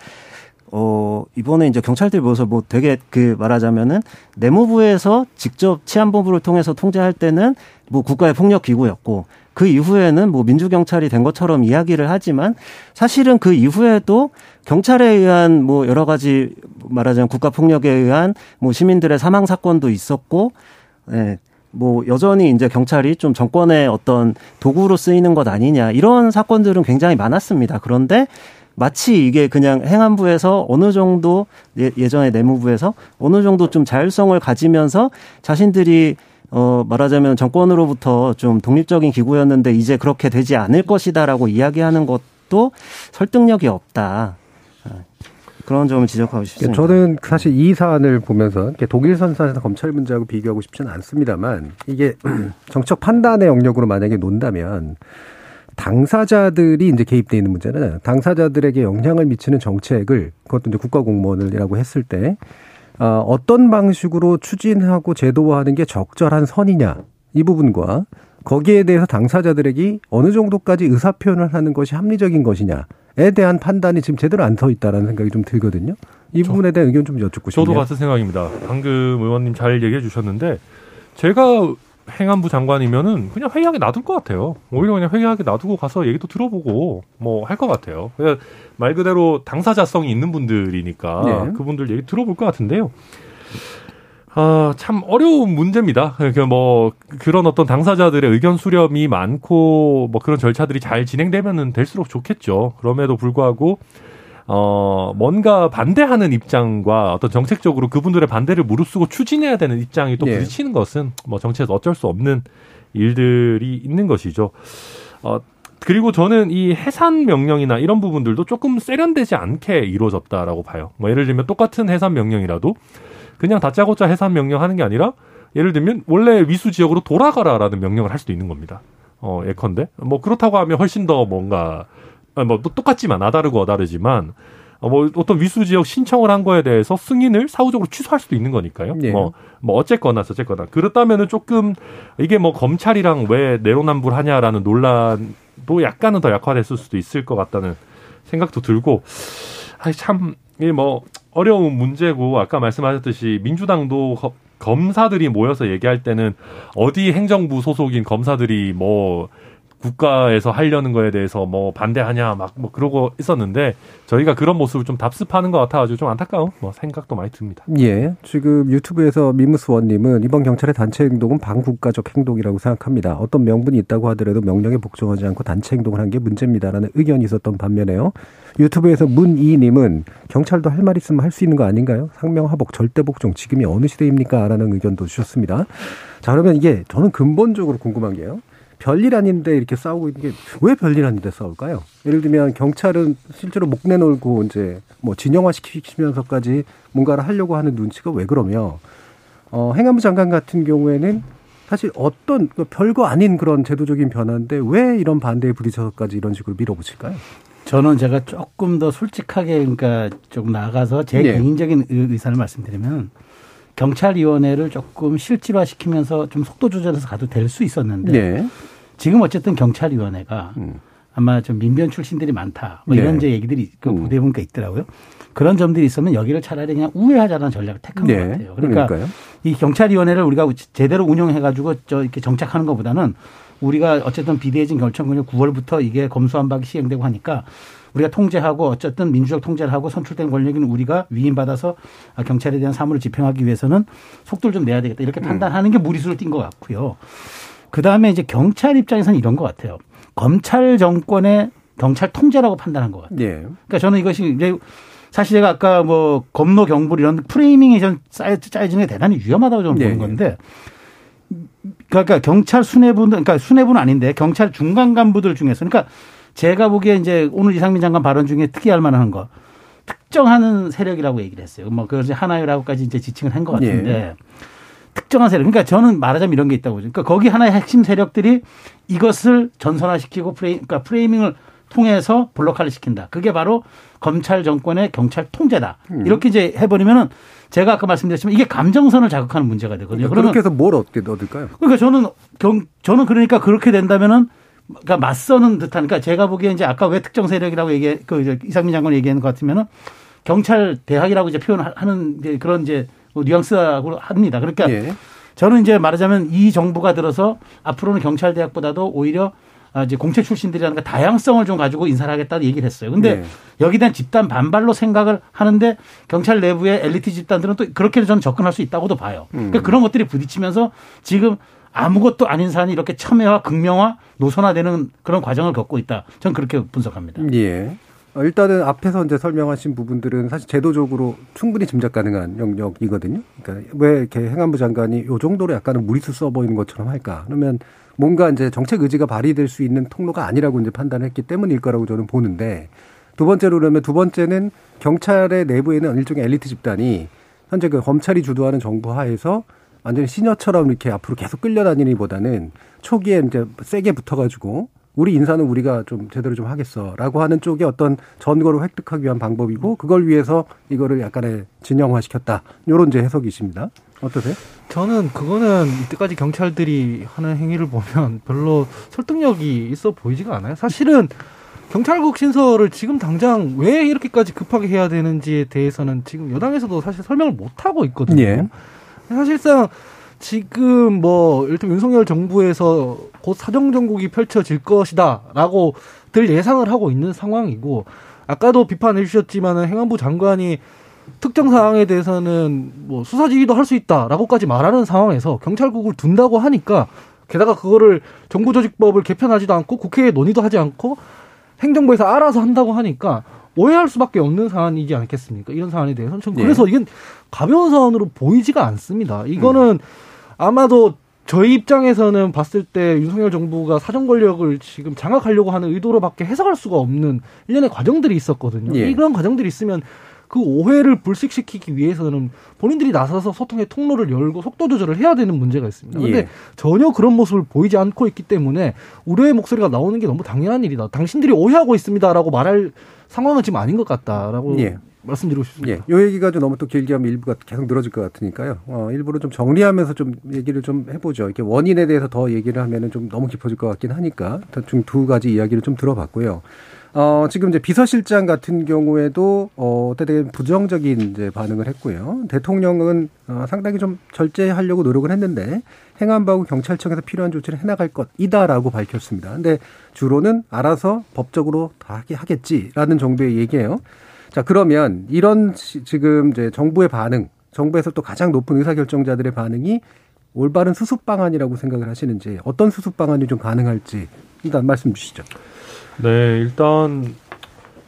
어, 이번에 이제 경찰들 모여서 뭐 되게 그 말하자면은 내무부에서 직접 치안본부를 통해서 통제할 때는 뭐 국가의 폭력 기구였고 그 이후에는 뭐 민주경찰이 된 것처럼 이야기를 하지만 사실은 그 이후에도 경찰에 의한 뭐 여러 가지 말하자면 국가폭력에 의한 뭐 시민들의 사망 사건도 있었고, 예. 뭐 여전히 이제 경찰이 좀 정권의 어떤 도구로 쓰이는 것 아니냐 이런 사건들은 굉장히 많았습니다. 그런데 마치 이게 그냥 행안부에서 어느 정도 예- 예전에 내무부에서 어느 정도 좀 자율성을 가지면서 자신들이 어 말하자면 정권으로부터 좀 독립적인 기구였는데 이제 그렇게 되지 않을 것이다라고 이야기하는 것도 설득력이 없다. 어, 그런 점을 지적하고 싶습니다. 저는 사실 이 사안을 보면서 이렇게 독일 선산에서 검찰 문제하고 비교하고 싶지는 않습니다만 이게 정책 판단의 영역으로 만약에 논다면 당사자들이 이제 개입돼 있는 문제는 당사자들에게 영향을 미치는 정책을 그것도 이제 국가 공무원이라고 했을 때 어, 어떤 방식으로 추진하고 제도화하는 게 적절한 선이냐 이 부분과 거기에 대해서 당사자들에게 어느 정도까지 의사 표현을 하는 것이 합리적인 것이냐에 대한 판단이 지금 제대로 안 서 있다라는 생각이 좀 들거든요. 이 저- 부분에 대한 의견 좀 여쭙고 싶네요. 저도 같은 생각입니다. 방금 의원님 잘 얘기해 주셨는데 제가 행안부 장관이면은 그냥 회의하게 놔둘 것 같아요. 오히려 그냥 회의하게 놔두고 가서 얘기도 들어보고 뭐 할 것 같아요. 그냥 말 그대로 당사자성이 있는 분들이니까 네. 그분들 얘기 들어볼 것 같은데요. 아, 참 어려운 문제입니다. 그러니까 뭐 그런 어떤 당사자들의 의견 수렴이 많고 뭐 그런 절차들이 잘 진행되면은 될수록 좋겠죠. 그럼에도 불구하고 어, 뭔가 반대하는 입장과 어떤 정책적으로 그분들의 반대를 무릅쓰고 추진해야 되는 입장이 또 예. 부딪히는 것은 뭐 정치에서 어쩔 수 없는 일들이 있는 것이죠. 어, 그리고 저는 이 해산 명령이나 이런 부분들도 조금 세련되지 않게 이루어졌다라고 봐요. 뭐 예를 들면 똑같은 해산 명령이라도 그냥 다짜고짜 해산 명령 하는 게 아니라 예를 들면 원래 위수 지역으로 돌아가라라는 명령을 할 수도 있는 겁니다. 어, 예컨대. 뭐 그렇다고 하면 훨씬 더 뭔가 아, 뭐 똑같지만 아다르고 어다르지만 어, 뭐 어떤 위수 지역 신청을 한 거에 대해서 승인을 사후적으로 취소할 수도 있는 거니까요. 예. 뭐, 뭐 어쨌거나 저쨌거나 그렇다면은 조금 이게 뭐 검찰이랑 왜 내로남불하냐라는 논란도 약간은 더 약화됐을 수도 있을 것 같다는 생각도 들고 아참 이게 뭐 어려운 문제고 아까 말씀하셨듯이 민주당도 거- 검사들이 모여서 얘기할 때는 어디 행정부 소속인 검사들이 뭐 국가에서 하려는 거에 대해서 뭐 반대하냐 막 뭐 그러고 있었는데 저희가 그런 모습을 좀 답습하는 것 같아가지고 좀 안타까운 뭐 생각도 많이 듭니다. 예. 지금 유튜브에서 미무스원님은 이번 경찰의 단체 행동은 반국가적 행동이라고 생각합니다. 어떤 명분이 있다고 하더라도 명령에 복종하지 않고 단체 행동을 한 게 문제입니다라는 의견이 있었던 반면에요. 유튜브에서 문이님은 경찰도 할 말 있으면 할 수 있는 거 아닌가요? 상명하복 절대 복종 지금이 어느 시대입니까? 라는 의견도 주셨습니다. 자 그러면 이게 저는 근본적으로 궁금한 게요. 별일 아닌데 이렇게 싸우고 있는 게 왜 별일 아닌데 싸울까요? 예를 들면 경찰은 실제로 목 내놓고 이제 뭐 진영화 시키면서까지 뭔가를 하려고 하는 눈치가 왜 그러며 어, 행안부 장관 같은 경우에는 사실 어떤 그 별거 아닌 그런 제도적인 변화인데 왜 이런 반대에 부딪혀서까지 이런 식으로 밀어붙일까요? 저는 제가 조금 더 솔직하게 그러니까 좀 나가서 제 네. 개인적인 의- 의사를 말씀드리면 경찰위원회를 조금 실질화시키면서 좀 속도 조절해서 가도 될 수 있었는데 네. 지금 어쨌든 경찰위원회가 음. 아마 좀 민변 출신들이 많다. 뭐 이런 네. 이제 얘기들이 그 음. 보도해 보니까 있더라고요. 그런 점들이 있으면 여기를 차라리 그냥 우회하자는 전략을 택한 것 네. 같아요. 그러니까 그러니까요. 이 경찰위원회를 우리가 제대로 운영해가지고 저 이렇게 정착하는 것보다는 우리가 어쨌든 비대해진 결정권이 9월부터 이게 검수안박이 시행되고 하니까 우리가 통제하고 어쨌든 민주적 통제를 하고 선출된 권력인 우리가 위임받아서 아, 경찰에 대한 사무를 집행하기 위해서는 속도를 좀 내야 되겠다 이렇게 판단하는 게 무리수를 띈 것 같고요. 그 다음에 이제 경찰 입장에서는 이런 것 같아요. 검찰 정권의 경찰 통제라고 판단한 것 같아요. 예. 그러니까 저는 이것이 이제 사실 제가 아까 뭐 검노 경불 이런 프레이밍이 전 짜여- 짜여지는 게 대단히 위험하다고 저는 보는 네. 건데 그러니까 경찰 수뇌부는 그러니까 수뇌부는 아닌데 경찰 중간 간부들 중에서 그러니까 제가 보기에 이제 오늘 이상민 장관 발언 중에 특이할 만한 거 특정하는 세력이라고 얘기를 했어요. 뭐 그것이 하나요라고까지 이제 지칭을 한 것 같은데 예. 특정한 세력. 그러니까 저는 말하자면 이런 게 있다고 보죠. 그러니까 거기 하나의 핵심 세력들이 이것을 전선화시키고 프레임, 그러니까 프레이밍을 통해서 블록화를 시킨다. 그게 바로 검찰 정권의 경찰 통제다. 음. 이렇게 이제 해버리면은 제가 아까 말씀드렸지만 이게 감정선을 자극하는 문제가 되거든요. 그러면 그렇게 해서 뭘 어떻게 넣어둘까요? 그러니까 저는 경, 저는 그러니까 그렇게 된다면은 그러니까 맞서는 듯한 그러니까 제가 보기에 이제 아까 왜 특정 세력이라고 얘기 그 이제 이상민 장관이 얘기하는 것 같으면은 경찰 대학이라고 이제 표현하는 그런 이제 뭐 뉘앙스라고 합니다. 그러니까 예. 저는 이제 말하자면 이 정부가 들어서 앞으로는 경찰 대학보다도 오히려 아, 이제 공채 출신들이라는 그 다양성을 좀 가지고 인사를 하겠다는 얘기를 했어요. 근데 네. 여기에 대한 집단 반발로 생각을 하는데 경찰 내부의 엘리트 집단들은 또 그렇게 저는 접근할 수 있다고도 봐요. 그러니까 그런 것들이 부딪히면서 지금 아무것도 아닌 사안이 이렇게 첨예화, 극명화, 노선화되는 그런 과정을 겪고 있다. 저는 그렇게 분석합니다. 예. 어, 일단은 앞에서 이제 설명하신 부분들은 사실 제도적으로 충분히 짐작 가능한 영역이거든요. 그러니까 왜 이렇게 행안부 장관이 요 정도로 약간은 무리수 써 보이는 것처럼 할까? 그러면 뭔가 이제 정책 의지가 발휘될 수 있는 통로가 아니라고 이제 판단했기 때문일 거라고 저는 보는데 두 번째로 그러면 두 번째는 경찰의 내부에는 일종의 엘리트 집단이 현재 그 검찰이 주도하는 정부 하에서 완전히 시녀처럼 이렇게 앞으로 계속 끌려다니기보다는 초기에 이제 세게 붙어가지고 우리 인사는 우리가 좀 제대로 좀 하겠어라고 하는 쪽에 어떤 전거를 획득하기 위한 방법이고 그걸 위해서 이거를 약간의 진영화시켰다. 요런 이제 해석이십니다. 어떠세요? 저는 그거는 이때까지 경찰들이 하는 행위를 보면 별로 설득력이 있어 보이지가 않아요. 사실은 경찰국 신설을 지금 당장 왜 이렇게까지 급하게 해야 되는지에 대해서는 지금 여당에서도 사실 설명을 못 하고 있거든요. 예. 사실상 지금 뭐 일단 윤석열 정부에서 곧 사정 정국이 펼쳐질 것이다라고 들 예상을 하고 있는 상황이고 아까도 비판해 주셨지만은 행안부 장관이 특정 사항에 대해서는 뭐 수사 지휘도 할 수 있다라고까지 말하는 상황에서 경찰국을 둔다고 하니까 게다가 그거를 정부조직법을 개편하지도 않고 국회에 논의도 하지 않고 행정부에서 알아서 한다고 하니까 오해할 수밖에 없는 사안이지 않겠습니까? 이런 사안에 대해서는 전 예. 그래서 이건 가벼운 사안으로 보이지가 않습니다. 이거는 아마도 저희 입장에서는 봤을 때 윤석열 정부가 사정 권력을 지금 장악하려고 하는 의도로밖에 해석할 수가 없는 일련의 과정들이 있었거든요. 예. 이런 과정들이 있으면 그 오해를 불식시키기 위해서는 본인들이 나서서 소통의 통로를 열고 속도 조절을 해야 되는 문제가 있습니다. 근데 예. 전혀 그런 모습을 보이지 않고 있기 때문에 우려의 목소리가 나오는 게 너무 당연한 일이다. 당신들이 오해하고 있습니다라고 말할 상황은 지금 아닌 것 같다라고 예. 말씀드리고 싶습니다. 예. 요 얘기가 좀 너무 또 길게 하면 일부가 계속 늘어질 것 같으니까요. 어, 일부러 좀 정리하면서 좀 얘기를 좀 해보죠. 이렇게 원인에 대해서 더 얘기를 하면은 좀 너무 깊어질 것 같긴 하니까 대충 두 가지 이야기를 좀 들어봤고요. 어, 지금 이제 비서실장 같은 경우에도 어, 되게 부정적인 이제 반응을 했고요. 대통령은 어, 상당히 좀 절제하려고 노력을 했는데 행안부하고 경찰청에서 필요한 조치를 해나갈 것이다라고 밝혔습니다. 근데 주로는 알아서 법적으로 다 하겠지라는 정도의 얘기예요. 자, 그러면 이런 지금 이제 정부의 반응, 정부에서 또 가장 높은 의사결정자들의 반응이 올바른 수습 방안이라고 생각을 하시는지 어떤 수습 방안이 좀 가능할지 일단 말씀 주시죠. 네, 일단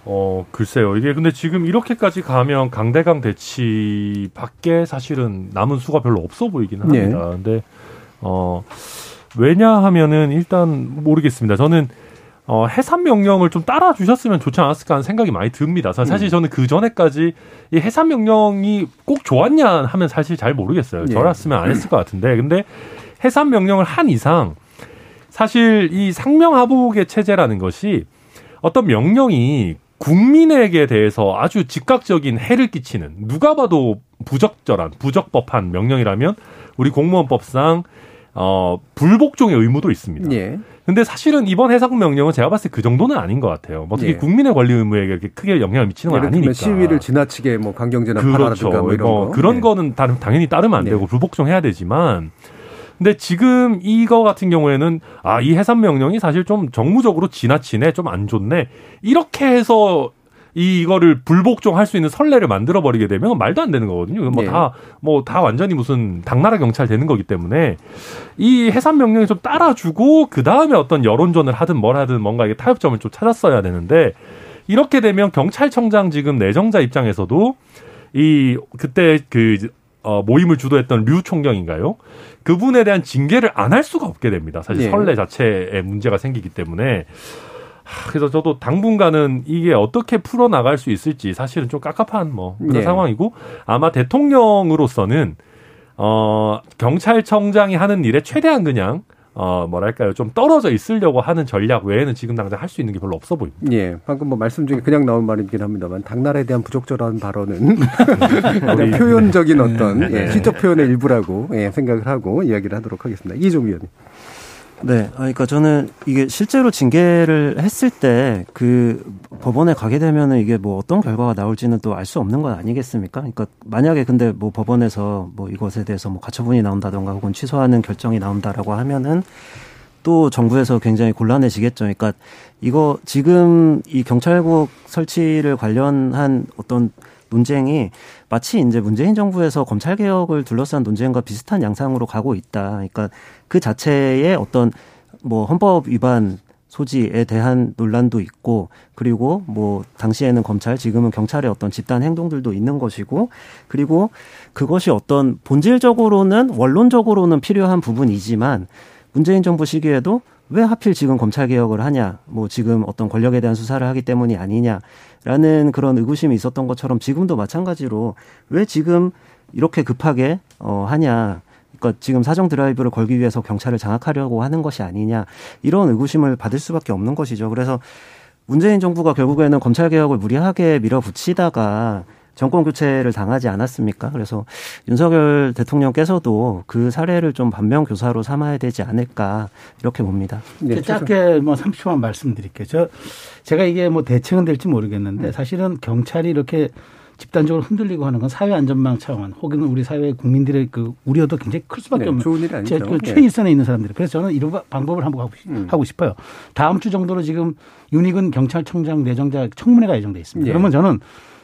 어 글쎄요. 이게 근데 지금 이렇게까지 가면 강대강 대치밖에 사실은 남은 수가 별로 없어 보이긴 합니다. 네. 근데 어 왜냐하면은 일단 모르겠습니다. 저는 어, 해산 명령을 좀 따라 주셨으면 좋지 않았을까 하는 생각이 많이 듭니다. 사실 음. 저는 그 전에까지 이 해산 명령이 꼭 좋았냐 하면 사실 잘 모르겠어요. 예. 저랬으면 안 했을 것 같은데. 근데 해산 명령을 한 이상 사실 이 상명하복의 체제라는 것이 어떤 명령이 국민에게 대해서 아주 즉각적인 해를 끼치는 누가 봐도 부적절한 부적법한 명령이라면 우리 공무원법상 어 불복종의 의무도 있습니다. 예. 근데 사실은 이번 해상 명령은 제가 봤을 때 그 정도는 아닌 것 같아요. 뭐 특히 예. 국민의 권리 의무에 그렇게 크게 영향을 미치는 건 아니니까. 시위를 지나치게 뭐 강경제나 그렇죠. 뭐 이런 뭐 거. 그런 네. 거는 당연히 따르면 안 네. 되고 불복종해야 되지만 근데 지금 이거 같은 경우에는 아, 이 해산 명령이 사실 좀 정무적으로 지나치네, 좀 안 좋네. 이렇게 해서 이 이거를 불복종 할 수 있는 선례를 만들어 버리게 되면 말도 안 되는 거거든요. 뭐 다뭐 네. 뭐 다 완전히 무슨 당나라 경찰 되는 거기 때문에 이 해산 명령이 좀 따라주고 그 다음에 어떤 여론전을 하든 뭘 하든 뭔가 이게 타협점을 좀 찾았어야 되는데 이렇게 되면 경찰청장 지금 내정자 입장에서도 이 그때 그 어, 모임을 주도했던 류 총경인가요? 그분에 대한 징계를 안 할 수가 없게 됩니다. 사실 네. 선례 자체에 문제가 생기기 때문에. 그래서 저도 당분간은 이게 어떻게 풀어 나갈 수 있을지 사실은 좀 깝깝한 뭐 그런 네. 상황이고 아마 대통령으로서는 어 경찰청장이 하는 일에 최대한 그냥 어, 뭐랄까요. 좀 떨어져 있으려고 하는 전략 외에는 지금 당장 할 수 있는 게 별로 없어 보입니다. 예. 방금 뭐 말씀 중에 그냥 나온 말이긴 합니다만, 당나라에 대한 부적절한 발언은 그냥 표현적인 어떤 네. 예, 시적 표현의 일부라고 예, 생각을 하고 이야기를 하도록 하겠습니다. 이종 위원님. 네. 아, 그러니까 저는 이게 실제로 징계를 했을 때 그 법원에 가게 되면은 이게 뭐 어떤 결과가 나올지는 또 알 수 없는 건 아니겠습니까? 그러니까 만약에 근데 뭐 법원에서 뭐 이것에 대해서 뭐 가처분이 나온다던가 혹은 취소하는 결정이 나온다라고 하면은 또 정부에서 굉장히 곤란해지겠죠. 그러니까 이거 지금 이 경찰국 설치를 관련한 어떤 논쟁이 마치 이제 문재인 정부에서 검찰 개혁을 둘러싼 논쟁과 비슷한 양상으로 가고 있다. 그러니까 그 자체의 어떤 뭐 헌법 위반 소지에 대한 논란도 있고 그리고 뭐 당시에는 검찰 지금은 경찰의 어떤 집단 행동들도 있는 것이고 그리고 그것이 어떤 본질적으로는 원론적으로는 필요한 부분이지만 문재인 정부 시기에도 왜 하필 지금 검찰 개혁을 하냐 뭐 지금 어떤 권력에 대한 수사를 하기 때문이 아니냐 라는 그런 의구심이 있었던 것처럼 지금도 마찬가지로 왜 지금 이렇게 급하게 어 하냐. 그러니까 지금 사정 드라이브를 걸기 위해서 경찰을 장악하려고 하는 것이 아니냐. 이런 의구심을 받을 수밖에 없는 것이죠. 그래서 문재인 정부가 결국에는 검찰 개혁을 무리하게 밀어붙이다가 정권 교체를 당하지 않았습니까? 그래서 윤석열 대통령께서도 그 사례를 좀 반면 교사로 삼아야 되지 않을까 이렇게 봅니다. 네, 짧게 뭐 30초만 말씀드릴게요. 저 제가 이게 뭐 대책은 될지 모르겠는데 네. 사실은 경찰이 이렇게 집단적으로 흔들리고 하는 건 사회 안전망 차원 혹은 우리 사회 국민들의 그 우려도 굉장히 클 수밖에 네, 없는 좋은 일이 아니죠. 그 최일선에 있는 사람들. 그래서 저는 이런 방법을 한번 음. 하고 싶어요. 다음 주 정도로 지금 윤희근 경찰청장 내정자 청문회가 예정돼 있습니다. 예. 그러면 저는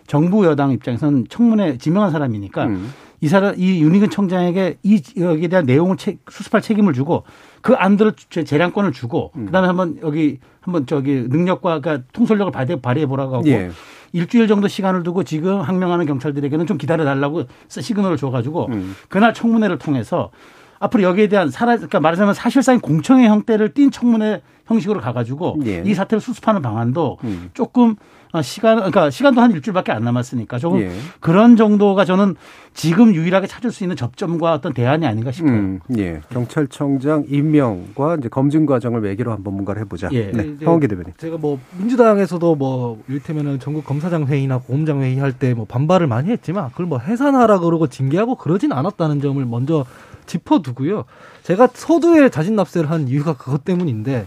정부 여당 입장에서는 청문회 지명한 사람이니까 음. 이 사람 이 윤희근 청장에게 이 여기에 대한 내용을 수습할 책임을 주고 그 안들을 재량권을 주고 음. 그다음에 한번 여기 한번 저기 능력과 그러니까 통솔력을 발휘, 발휘해 보라고 하고 예. 일주일 정도 시간을 두고 지금 항명하는 경찰들에게는 좀 기다려 달라고 시그널을 줘가지고 음. 그날 청문회를 통해서 앞으로 여기에 대한 사라 그러니까 말하자면 사실상 공청회 형태를 띈 청문회 형식으로 가가지고 예. 이 사태를 수습하는 방안도 음. 조금 어, 시간 그러니까 시간도 한 일주일밖에 안 남았으니까 조금 예. 그런 정도가 저는 지금 유일하게 찾을 수 있는 접점과 어떤 대안이 아닌가 싶어요. 음, 예. 경찰청장 임명과 이제 검증 과정을 매개로 한번 뭔가를 해보자. 예. 네. 황기 대변인. 제가 뭐 민주당에서도 뭐 이를테면은 전국 검사장 회의나 고검장 회의 할 때 뭐 반발을 많이 했지만 그걸 뭐 해산하라 그러고 징계하고 그러진 않았다는 점을 먼저 짚어두고요. 제가 서두에 자진 납세를 한 이유가 그것 때문인데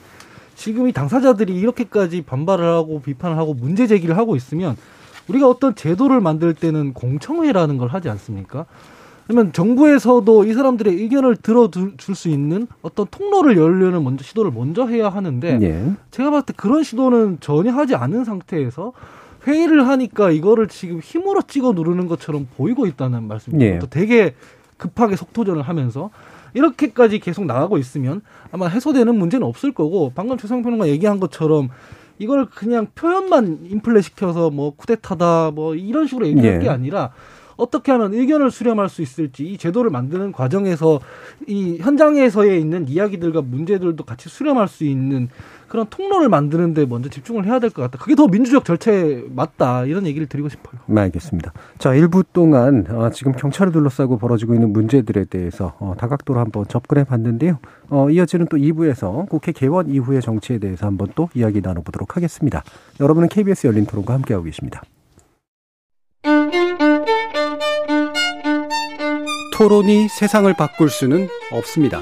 지금 이 당사자들이 이렇게까지 반발을 하고 비판을 하고 문제 제기를 하고 있으면 우리가 어떤 제도를 만들 때는 공청회라는 걸 하지 않습니까? 그러면 정부에서도 이 사람들의 의견을 들어줄 수 있는 어떤 통로를 열려는 먼저 시도를 먼저 해야 하는데 예. 제가 봤을 때 그런 시도는 전혀 하지 않은 상태에서 회의를 하니까 이거를 지금 힘으로 찍어 누르는 것처럼 보이고 있다는 말씀입니다. 예. 또 되게 급하게 속도전을 하면서 이렇게까지 계속 나가고 있으면 아마 해소되는 문제는 없을 거고 방금 최성 평론가 얘기한 것처럼 이걸 그냥 표현만 인플레 시켜서 뭐 쿠데타다 뭐 이런 식으로 얘기할 예. 게 아니라 어떻게 하면 의견을 수렴할 수 있을지 이 제도를 만드는 과정에서 이 현장에서의 있는 이야기들과 문제들도 같이 수렴할 수 있는 그런 통로를 만드는데 먼저 집중을 해야 될 것 같다. 그게 더 민주적 절차에 맞다. 이런 얘기를 드리고 싶어요. 네, 알겠습니다. 자, 1부 동안 어, 지금 경찰을 둘러싸고 벌어지고 있는 문제들에 대해서 어, 다각도로 한번 접근해 봤는데요. 어, 이어지는 또 2부에서 국회 개원 이후의 정치에 대해서 한번 또 이야기 나눠보도록 하겠습니다. 여러분은 KBS 열린 토론과 함께하고 계십니다. 토론이 세상을 바꿀 수는 없습니다.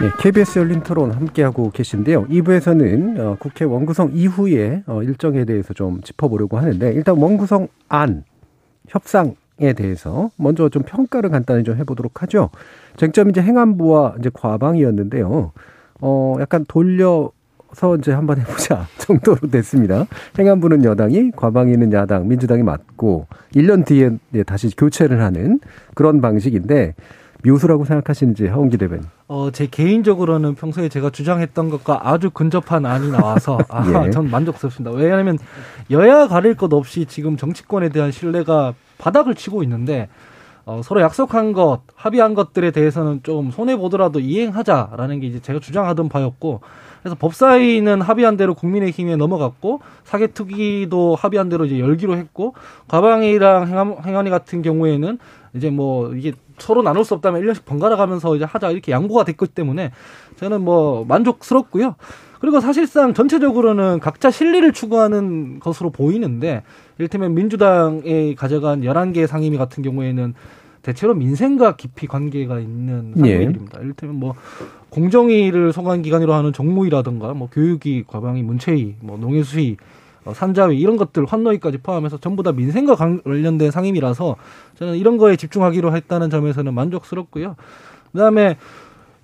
네, KBS 열린 토론 함께하고 계신데요. 2부에서는 어, 국회 원구성 이후의 어, 일정에 대해서 좀 짚어보려고 하는데 일단 원구성 안 협상에 대해서 먼저 좀 평가를 간단히 좀 해보도록 하죠. 쟁점이 이제 행안부와 이제 과방이었는데요. 어, 약간 돌려 서 이제 한번 해보자 정도로 됐습니다. 행안부는 여당이, 과방위는 야당, 민주당이 맞고 1년 뒤에 다시 교체를 하는 그런 방식인데 묘수라고 생각하시는지 하원기 대변인. 어, 제 개인적으로는 평소에 제가 주장했던 것과 아주 근접한 안이 나와서 아, 예. 전 만족스럽습니다. 왜냐하면 여야 가릴 것 없이 지금 정치권에 대한 신뢰가 바닥을 치고 있는데 어, 서로 약속한 것, 합의한 것들에 대해서는 좀 손해 보더라도 이행하자라는 게 이제 제가 주장하던 바였고 그래서 법사위는 합의한 대로 국민의힘에 넘어갔고 사개특위도 합의한 대로 이제 열기로 했고 과방위랑 행안, 행안위 같은 경우에는 이제 뭐 이게 서로 나눌 수 없다면 1년씩 번갈아 가면서 이제 하자 이렇게 양보가 됐기 때문에 저는 뭐 만족스럽고요. 그리고 사실상 전체적으로는 각자 실리를 추구하는 것으로 보이는데 이를테면 민주당이 가져간 11개 상임위 같은 경우에는 대체로 민생과 깊이 관계가 있는 예. 상임위입니다. 이를테면 뭐 공정위를 소관 기관으로 하는 정무위라든가 뭐 교육위, 과방위, 문체위, 뭐 농해수위, 어, 산자위 이런 것들 환노위까지 포함해서 전부 다 민생과 관- 관련된 상임이라서 저는 이런 거에 집중하기로 했다는 점에서는 만족스럽고요. 그다음에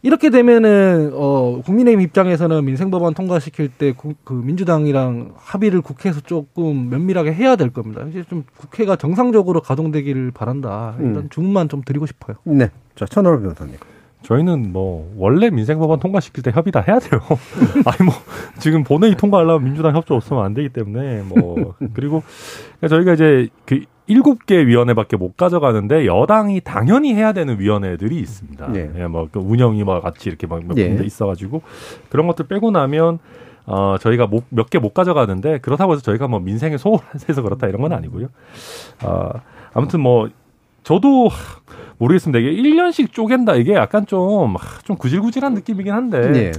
이렇게 되면은 어 국민의힘 입장에서는 민생 법안 통과시킬 때 그 민주당이랑 합의를 국회에서 조금 면밀하게 해야 될 겁니다. 이제 좀 국회가 정상적으로 가동되기를 바란다. 이런 음. 주문만 좀 드리고 싶어요. 네. 자, 천하람 변호사님. 저희는 뭐 원래 민생법안 통과시킬 때 협의 다 해야 돼요. 아니 뭐 지금 본회의 통과하려면 민주당 협조 없으면 안 되기 때문에 뭐 그리고 저희가 이제 그 일곱 개 위원회밖에 못 가져가는데 여당이 당연히 해야 되는 위원회들이 있습니다. 네. 예, 뭐그 운영위와 같이 이렇게 막몇 예. 군데 있어가지고 그런 것들 빼고 나면 어 저희가 몇 개 못 가져가는데 그렇다고 해서 저희가 뭐 민생에 소홀해서 그렇다 이런 건 아니고요. 아 아무튼 뭐 저도 모르겠습니다. 이게 1년씩 쪼갠다. 이게 약간 좀, 하, 좀 구질구질한 느낌이긴 한데. 네.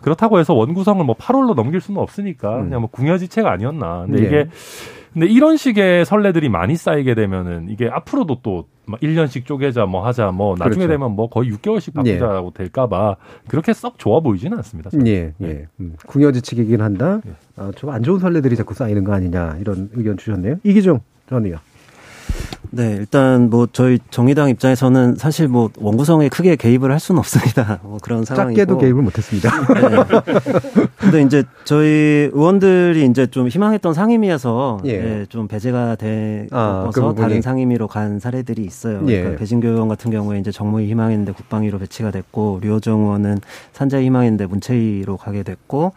그렇다고 해서 원구성을 뭐 8월로 넘길 수는 없으니까 음. 그냥 뭐 궁여지책 아니었나. 근데 예. 이게 근데 이런 식의 선례들이 많이 쌓이게 되면은 이게 앞으로도 또막 1년씩 쪼개자 뭐 하자 뭐 나중에 그렇죠. 되면 뭐 거의 6개월씩 바꾸자고 될까봐 그렇게 썩 좋아 보이지는 않습니다. 저는. 예, 예. 음, 궁여지책이긴 한다. 예. 아, 좀 안 좋은 선례들이 자꾸 쌓이는 거 아니냐 이런 의견 주셨네요. 이기종 전 의원. 네, 일단 뭐 저희 정의당 입장에서는 사실 뭐 원구성에 크게 개입을 할 수는 없습니다. 뭐 그런 상황이고. 작게도 개입을 못했습니다. 네. 근데 이제 저희 의원들이 이제 좀 희망했던 상임위에서 예. 예, 좀 배제가 아, 그 되어서. 다른 상임위로 간 사례들이 있어요. 예. 그러니까 배진교 의원 같은 경우에 이제 정무위 희망했는데 국방위로 배치가 됐고 류호정 의원은 산자위 희망했는데 문체위로 가게 됐고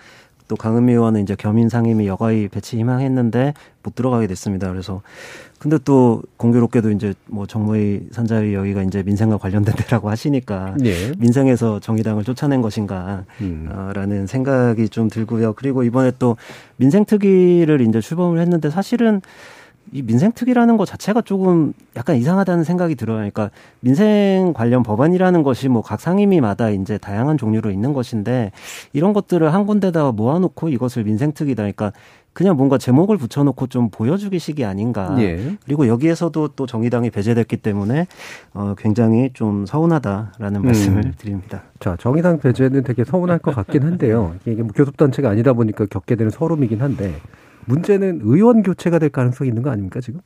또 강은미 의원은 이제 겸임 상임위 여가위 배치 희망했는데 못 들어가게 됐습니다. 그래서 근데 또 공교롭게도 이제 뭐 정무위 산자위 여기가 이제 민생과 관련된 데라고 하시니까 예. 민생에서 정의당을 쫓아낸 것인가라는 음. 생각이 좀 들고요. 그리고 이번에 또 민생 특위를 이제 출범을 했는데 사실은 이 민생특위라는 것 자체가 조금 약간 이상하다는 생각이 들어요. 그러니까 민생 관련 법안이라는 것이 뭐 각 상임위마다 이제 다양한 종류로 있는 것인데 이런 것들을 한 군데다가 모아놓고 이것을 민생특위다. 그러니까 그냥 뭔가 제목을 붙여놓고 좀 보여주기식이 아닌가. 예. 그리고 여기에서도 또 정의당이 배제됐기 때문에 어 굉장히 좀 서운하다라는 음. 말씀을 드립니다. 자, 정의당 배제는 되게 서운할 것 같긴 한데요. 이게 뭐 교섭단체가 아니다 보니까 겪게 되는 서름이긴 한데 문제는 의원 교체가 될 가능성이 있는 거 아닙니까 지금?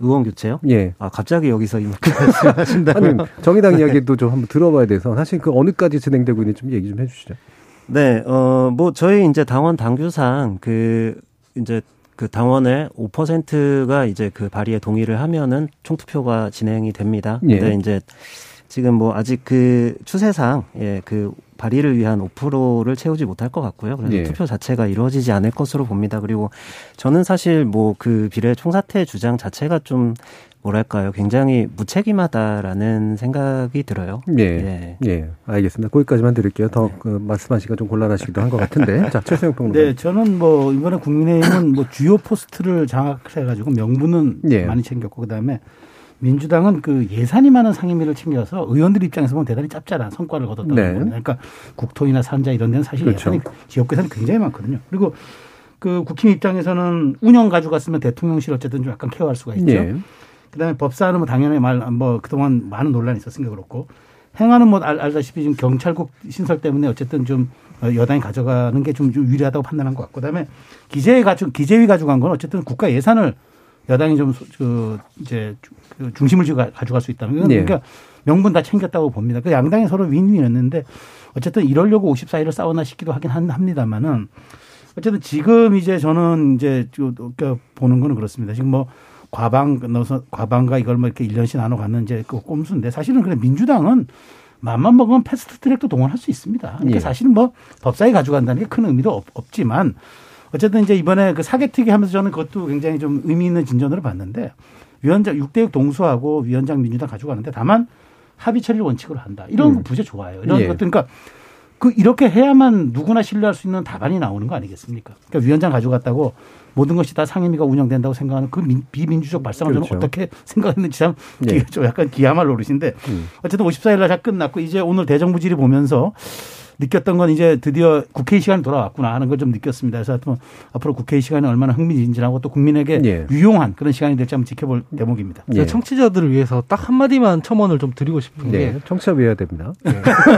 의원 교체요? 예. 아 갑자기 여기서 이렇게 말씀하신다면 아니 정의당 이야기도 좀 한번 들어봐야 돼서 사실 그 어느까지 진행되고 있는지 좀 얘기 좀 해주시죠. 네, 어, 뭐, 저희 이제 당원 당규상 그, 이제 그 당원의 5%가 이제 그 발의에 동의를 하면은 총투표가 진행이 됩니다. 예. 근데 이제 지금 뭐 아직 그 추세상, 예, 그 발의를 위한 5%를 채우지 못할 것 같고요. 그래서 예. 투표 자체가 이루어지지 않을 것으로 봅니다. 그리고 저는 사실 뭐 그 비례 총사퇴 주장 자체가 좀 뭐랄까요. 굉장히 무책임하다라는 생각이 들어요. 예. 예. 예. 알겠습니다. 거기까지만 드릴게요. 더그 말씀하시기가 좀 곤란하시기도 한 것 같은데. 자, 최수영 평론가. 네, 저는 뭐 이번에 국민의힘은 뭐 주요 포스트를 장악해가지고 명분은 예. 많이 챙겼고 그다음에 민주당은 그 예산이 많은 상임위를 챙겨서 의원들 입장에서 보면 대단히 짭짤한 성과를 거뒀다고 네. 봅니다. 그러니까 국토위나 산자 이런 데는 사실 그렇죠. 예산이 지역 예산이 굉장히 많거든요. 그리고 그 국힘 입장에서는 운영 가져갔으면 대통령실 어쨌든 좀 약간 케어할 수가 있죠. 예. 그다음에 법사는 뭐 당연히 말 뭐 그동안 많은 논란이 있었으니까 그렇고 행안은 뭐 알, 알다시피 지금 경찰국 신설 때문에 어쨌든 좀 어, 여당이 가져가는 게좀 유리하다고 판단한 것 같고 그다음에 기재위 가져 기재위 가져간 건 어쨌든 국가 예산을 여당이 좀 그 이제 그 중심을 가- 가져갈 수 있다는 건 네. 그러니까 명분 다 챙겼다고 봅니다. 그 양당이 서로 윈윈이었는데 어쨌든 이러려고 54일을 싸웠나 싶기도 하긴 한- 합니다만은 어쨌든 지금 이제 저는 이제 좀 그러니까 보는 거는 그렇습니다. 지금 뭐 과방 넣어서 과방과 이걸 뭐 이렇게 1년씩 나눠 가는 이제 그 꼼수인데 사실은 그래 민주당은 맘만 먹으면 패스트 트랙도 동원할 수 있습니다. 그러니까 예. 사실은 뭐 법사위 가져간다는 게 큰 의미도 없, 없지만 어쨌든 이제 이번에 그 사개특위 하면서 저는 그것도 굉장히 좀 의미 있는 진전으로 봤는데 위원장 6대6 동수하고 위원장 민주당 가져가는데 다만 합의 처리를 원칙으로 한다. 이런 음. 거 부재 좋아요. 이런 예. 것들 그러니까 그 이렇게 해야만 누구나 신뢰할 수 있는 답안이 나오는 거 아니겠습니까? 그러니까 위원장 가져갔다고 모든 것이 다 상임위가 운영된다고 생각하는 그 민- 비민주적 발상을 그렇죠. 저는 어떻게 생각했는지 참 예. 기- 좀 약간 기야말 노릇인데 음. 어쨌든 54일 날 다 끝났고 이제 오늘 대정부질의 보면서 느꼈던 건 이제 드디어 국회 시간이 돌아왔구나 하는 걸 좀 느꼈습니다. 그래서 하여튼 앞으로 국회 시간이 얼마나 흥미진진하고 또 국민에게 예. 유용한 그런 시간이 될지 한번 지켜볼 대목입니다. 예. 청취자들을 위해서 딱 한마디만 첨언을 좀 드리고 싶은 게 네. 청취자 외워야 됩니다.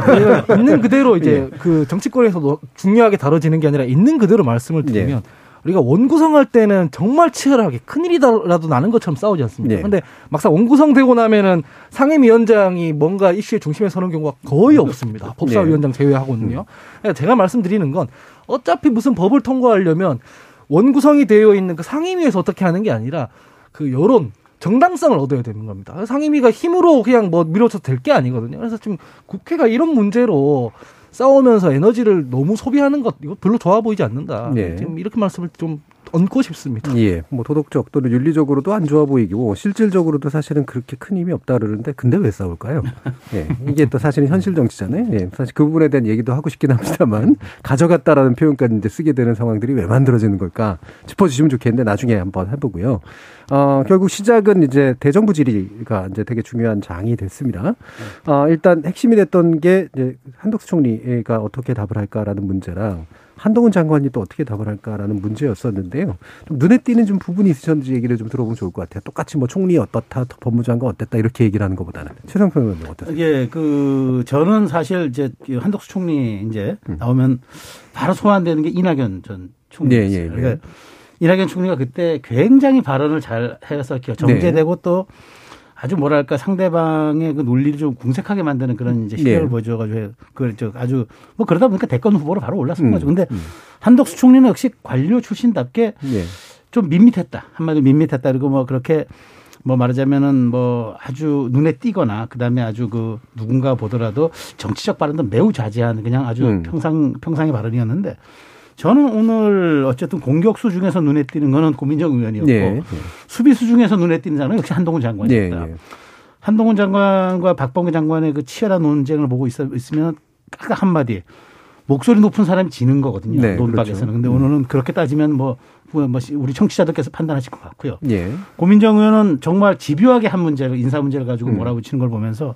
저희가 있는 그대로 이제 그 정치권에서 도 중요하게 다뤄지는 게 아니라 있는 그대로 말씀을 드리면 우리가 원구성 할 때는 정말 치열하게 큰일이라도 나는 것처럼 싸우지 않습니까? 네. 근데 막상 원구성 되고 나면은 상임위원장이 뭔가 이슈의 중심에 서는 경우가 거의 없습니다. 법사위원장 제외하고는요. 그러니까 제가 말씀드리는 건 어차피 무슨 법을 통과하려면 원구성이 되어 있는 그 상임위에서 어떻게 하는 게 아니라 그 여론 정당성을 얻어야 되는 겁니다. 상임위가 힘으로 그냥 뭐 밀어줘도 될 게 아니거든요. 그래서 지금 국회가 이런 문제로 싸우면서 에너지를 너무 소비하는 것 이거 별로 좋아 보이지 않는다. 네. 지금 이렇게 말씀을 좀 얹고 싶습니다. 예, 뭐 도덕적 또는 윤리적으로도 안 좋아 보이고 실질적으로도 사실은 그렇게 큰 힘이 없다 그러는데 근데 왜 싸울까요? 예, 이게 또 사실은 현실 정치잖아요. 예, 사실 그 부분에 대한 얘기도 하고 싶긴 합니다만 가져갔다라는 표현까지 이제 쓰게 되는 상황들이 왜 만들어지는 걸까 짚어주시면 좋겠는데 나중에 한번 해보고요. 어, 결국 시작은 이제 대정부 질의가 이제 되게 중요한 장이 됐습니다. 어, 일단 핵심이 됐던 게 이제 한덕수 총리가 어떻게 답을 할까라는 문제랑 한동훈 장관이 또 어떻게 답을 할까라는 문제였었는데요. 좀 눈에 띄는 좀 부분이 있으셨는지 얘기를 좀 들어보면 좋을 것 같아요. 똑같이 뭐 총리 어떻다, 법무장관 어땠다 이렇게 얘기를 하는 것보다는 최상평 의원님 어떠세요? 예, 그 저는 사실 이제 그 한덕수 총리 이제 나오면 바로 소환되는 게 이낙연 전 총리였어요. 예, 예, 예. 그러니까 이낙연 총리가 그때 굉장히 발언을 잘 해서 이렇게 정제되고 또 아주 뭐랄까 상대방의 그 논리를 좀 궁색하게 만드는 그런 이제 시력을 네. 보여줘가지고 그저 아주 뭐 그러다 보니까 대권 후보로 바로 올랐은 음, 거죠. 근데 음. 한덕수 총리는 역시 관료 출신답게 예. 좀 밋밋했다. 한마디로 밋밋했다. 그리고 뭐 그렇게 뭐 말하자면은 뭐 아주 눈에 띄거나 그다음에 아주 그 누군가 보더라도 정치적 발언도 매우 자제한 그냥 아주 음. 평상 평상의 발언이었는데 저는 오늘 어쨌든 공격수 중에서 눈에 띄는 거는 고민정 의원이었고 네. 수비수 중에서 눈에 띄는 사람은 역시 한동훈 장관이었다. 네, 네. 한동훈 장관과 박범계 장관의 그 치열한 논쟁을 보고 있, 있으면 딱 한마디 목소리 높은 사람이 지는 거거든요. 네, 논박에서는. 그렇죠. 근데 오늘은 그렇게 따지면 뭐, 뭐 우리 청취자들께서 판단하실 것 같고요. 예. 고민정 의원은 정말 집요하게 한 문제를 인사 문제를 가지고 음. 몰아붙이는 걸 보면서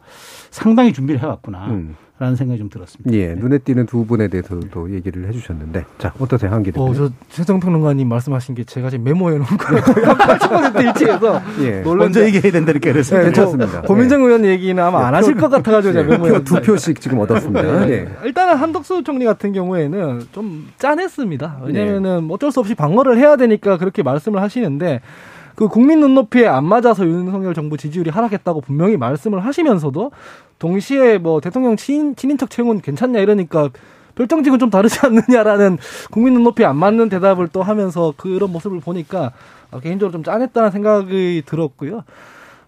상당히 준비를 해왔구나. 음. 라는 생각이 좀 들었습니다. 예, 눈에 띄는 두 분에 대해서도 얘기를 해주셨는데, 자 어떠세요, 한기 대표? 어, 저 최성 평론가님 말씀하신 게 제가 지금 메모해 놓은 한80% 일치해서 예, 먼저 얘기해야 된다니까 그래서 네, 괜찮습니다. 뭐 고민정 의원 얘기는 아마 안 하실 것 같아가지고 제가 메모해 표, 두 표씩 지금 얻었습니다. 네. 예. 일단은 한덕수 총리 같은 경우에는 좀 짠했습니다. 왜냐면은 뭐 어쩔 수 없이 방어를 해야 되니까 그렇게 말씀을 하시는데 그 국민 눈높이에 안 맞아서 윤석열 정부 지지율이 하락했다고 분명히 말씀을 하시면서도 동시에 뭐 대통령 친인, 친인척 채용은 괜찮냐 이러니까 별정직은 좀 다르지 않느냐라는 국민 눈높이에 안 맞는 대답을 또 하면서 그런 모습을 보니까 어, 개인적으로 좀 짠했다는 생각이 들었고요.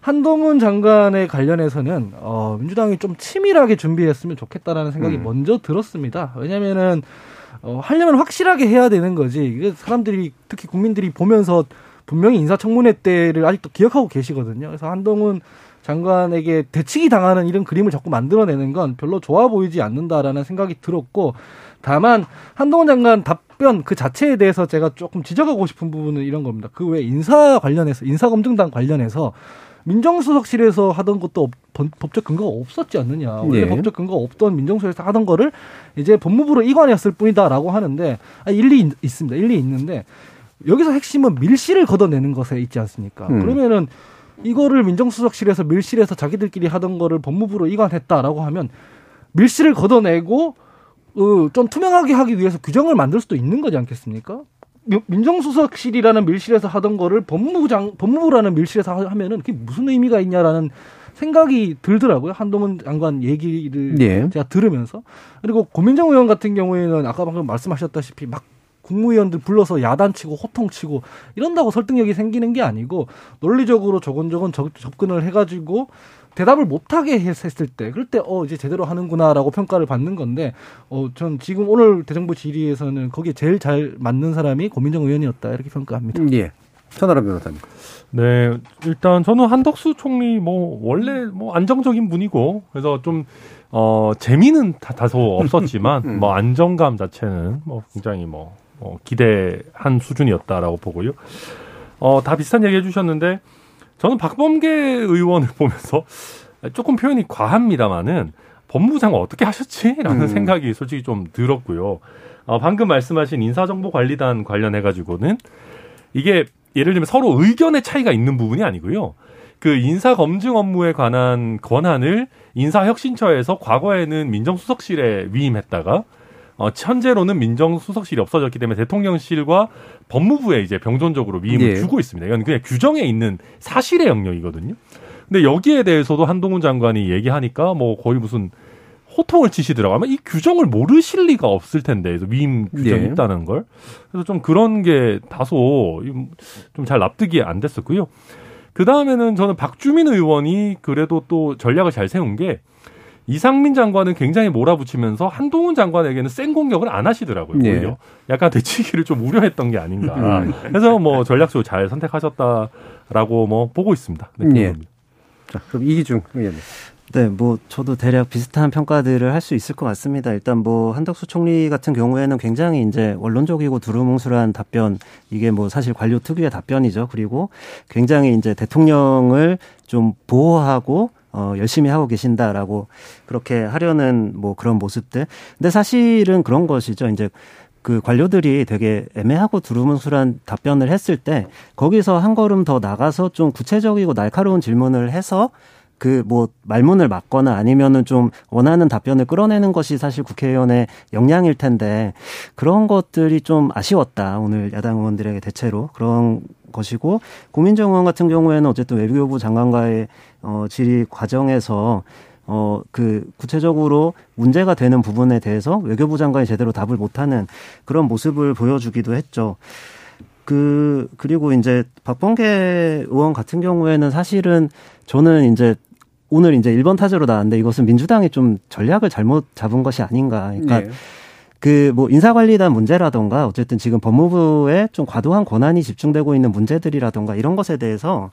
한동훈 장관에 관련해서는 어, 민주당이 좀 치밀하게 준비했으면 좋겠다라는 생각이 음. 먼저 들었습니다. 왜냐면은 어, 하려면 확실하게 해야 되는 거지. 이게 사람들이 특히 국민들이 보면서 분명히 인사청문회 때를 아직도 기억하고 계시거든요. 그래서 한동훈 장관에게 대치기 당하는 이런 그림을 자꾸 만들어내는 건 별로 좋아 보이지 않는다라는 생각이 들었고 다만 한동훈 장관 답변 그 자체에 대해서 제가 조금 지적하고 싶은 부분은 이런 겁니다. 그 외 인사 관련해서 인사검증단 관련해서 민정수석실에서 하던 것도 법적 근거가 없었지 않느냐. 원래 예. 법적 근거가 없던 민정수석에서 하던 거를 이제 법무부로 이관했을 뿐이다라고 하는데 아, 일리 있- 있습니다. 일리 있는데 여기서 핵심은 밀실을 걷어내는 것에 있지 않습니까? 음. 그러면은 이거를 민정수석실에서 밀실에서 자기들끼리 하던 거를 법무부로 이관했다라고 하면 밀실을 걷어내고 어, 좀 투명하게 하기 위해서 규정을 만들 수도 있는 거지 않겠습니까? 미- 민정수석실이라는 밀실에서 하던 거를 법무부장 법무부라는 밀실에서 하- 하면은 그게 무슨 의미가 있냐라는 생각이 들더라고요. 한동훈 장관 얘기를 예. 제가 들으면서 그리고 고민정 의원 같은 경우에는 아까 방금 말씀하셨다시피 막 국무위원들 불러서 야단치고 호통치고 이런다고 설득력이 생기는 게 아니고 논리적으로 조곤조곤 접- 접근을 해가지고 대답을 못하게 했- 했을 때 그럴 때 어 이제 제대로 하는구나라고 평가를 받는 건데 어 전 지금 오늘 대정부 질의에서는 거기에 제일 잘 맞는 사람이 고민정 의원이었다 이렇게 평가합니다. 예. 천하람 변호사님. 네, 일단 저는 한덕수 총리 뭐 원래 뭐 안정적인 분이고 그래서 좀 어, 재미는 다, 다소 없었지만 음. 뭐 안정감 자체는 뭐 굉장히 뭐 어, 기대한 수준이었다라고 보고요. 어, 다 비슷한 얘기 해주셨는데 저는 박범계 의원을 보면서 조금 표현이 과합니다만은 법무부 장관 어떻게 하셨지?라는 음. 생각이 솔직히 좀 들었고요. 어, 방금 말씀하신 인사정보관리단 관련해가지고는 이게 예를 들면 서로 의견의 차이가 있는 부분이 아니고요. 그 인사 검증 업무에 관한 권한을 인사혁신처에서 과거에는 민정수석실에 위임했다가 어, 현재로는 민정수석실이 없어졌기 때문에 대통령실과 법무부에 이제 병존적으로 위임을 예. 주고 있습니다. 이건 그냥 규정에 있는 사실의 영역이거든요. 근데 여기에 대해서도 한동훈 장관이 얘기하니까 뭐 거의 무슨 호통을 치시더라고요. 아마 이 규정을 모르실 리가 없을 텐데, 위임 규정이 예. 있다는 걸. 그래서 좀 그런 게 다소 좀 잘 납득이 안 됐었고요. 그 다음에는 저는 박주민 의원이 그래도 또 전략을 잘 세운 게 이상민 장관은 굉장히 몰아붙이면서 한동훈 장관에게는 센 공격을 안 하시더라고요. 예. 오히려 약간 대치기를 좀 우려했던 게 아닌가. 음. 그래서 뭐 전략적으로 잘 선택하셨다라고 뭐 보고 있습니다. 네, 예. 그겁니다. 자, 그럼 이기중 의원님. 네, 뭐 저도 대략 비슷한 평가들을 할 수 있을 것 같습니다. 일단 뭐 한덕수 총리 같은 경우에는 굉장히 이제 원론적이고 두루뭉술한 답변 이게 뭐 사실 관료 특유의 답변이죠. 그리고 굉장히 이제 대통령을 좀 보호하고 어 열심히 하고 계신다라고 그렇게 하려는 뭐 그런 모습들. 근데 사실은 그런 것이죠. 이제 그 관료들이 되게 애매하고 두루뭉술한 답변을 했을 때 거기서 한 걸음 더 나가서 좀 구체적이고 날카로운 질문을 해서 그 뭐 말문을 막거나 아니면은 좀 원하는 답변을 끌어내는 것이 사실 국회의원의 역량일 텐데 그런 것들이 좀 아쉬웠다. 오늘 야당 의원들에게 대체로 그런 것이고 고민정 의원 같은 경우에는 어쨌든 외교부 장관과의 어 질의 과정에서 어, 그, 구체적으로 문제가 되는 부분에 대해서 외교부 장관이 제대로 답을 못하는 그런 모습을 보여주기도 했죠. 그, 그리고 이제 박범계 의원 같은 경우에는 사실은 저는 이제 오늘 이제 1번 타자로 나왔는데 이것은 민주당이 좀 전략을 잘못 잡은 것이 아닌가. 그러니까 예. 그뭐 인사관리단 문제라던가 어쨌든 지금 법무부에 좀 과도한 권한이 집중되고 있는 문제들이라던가 이런 것에 대해서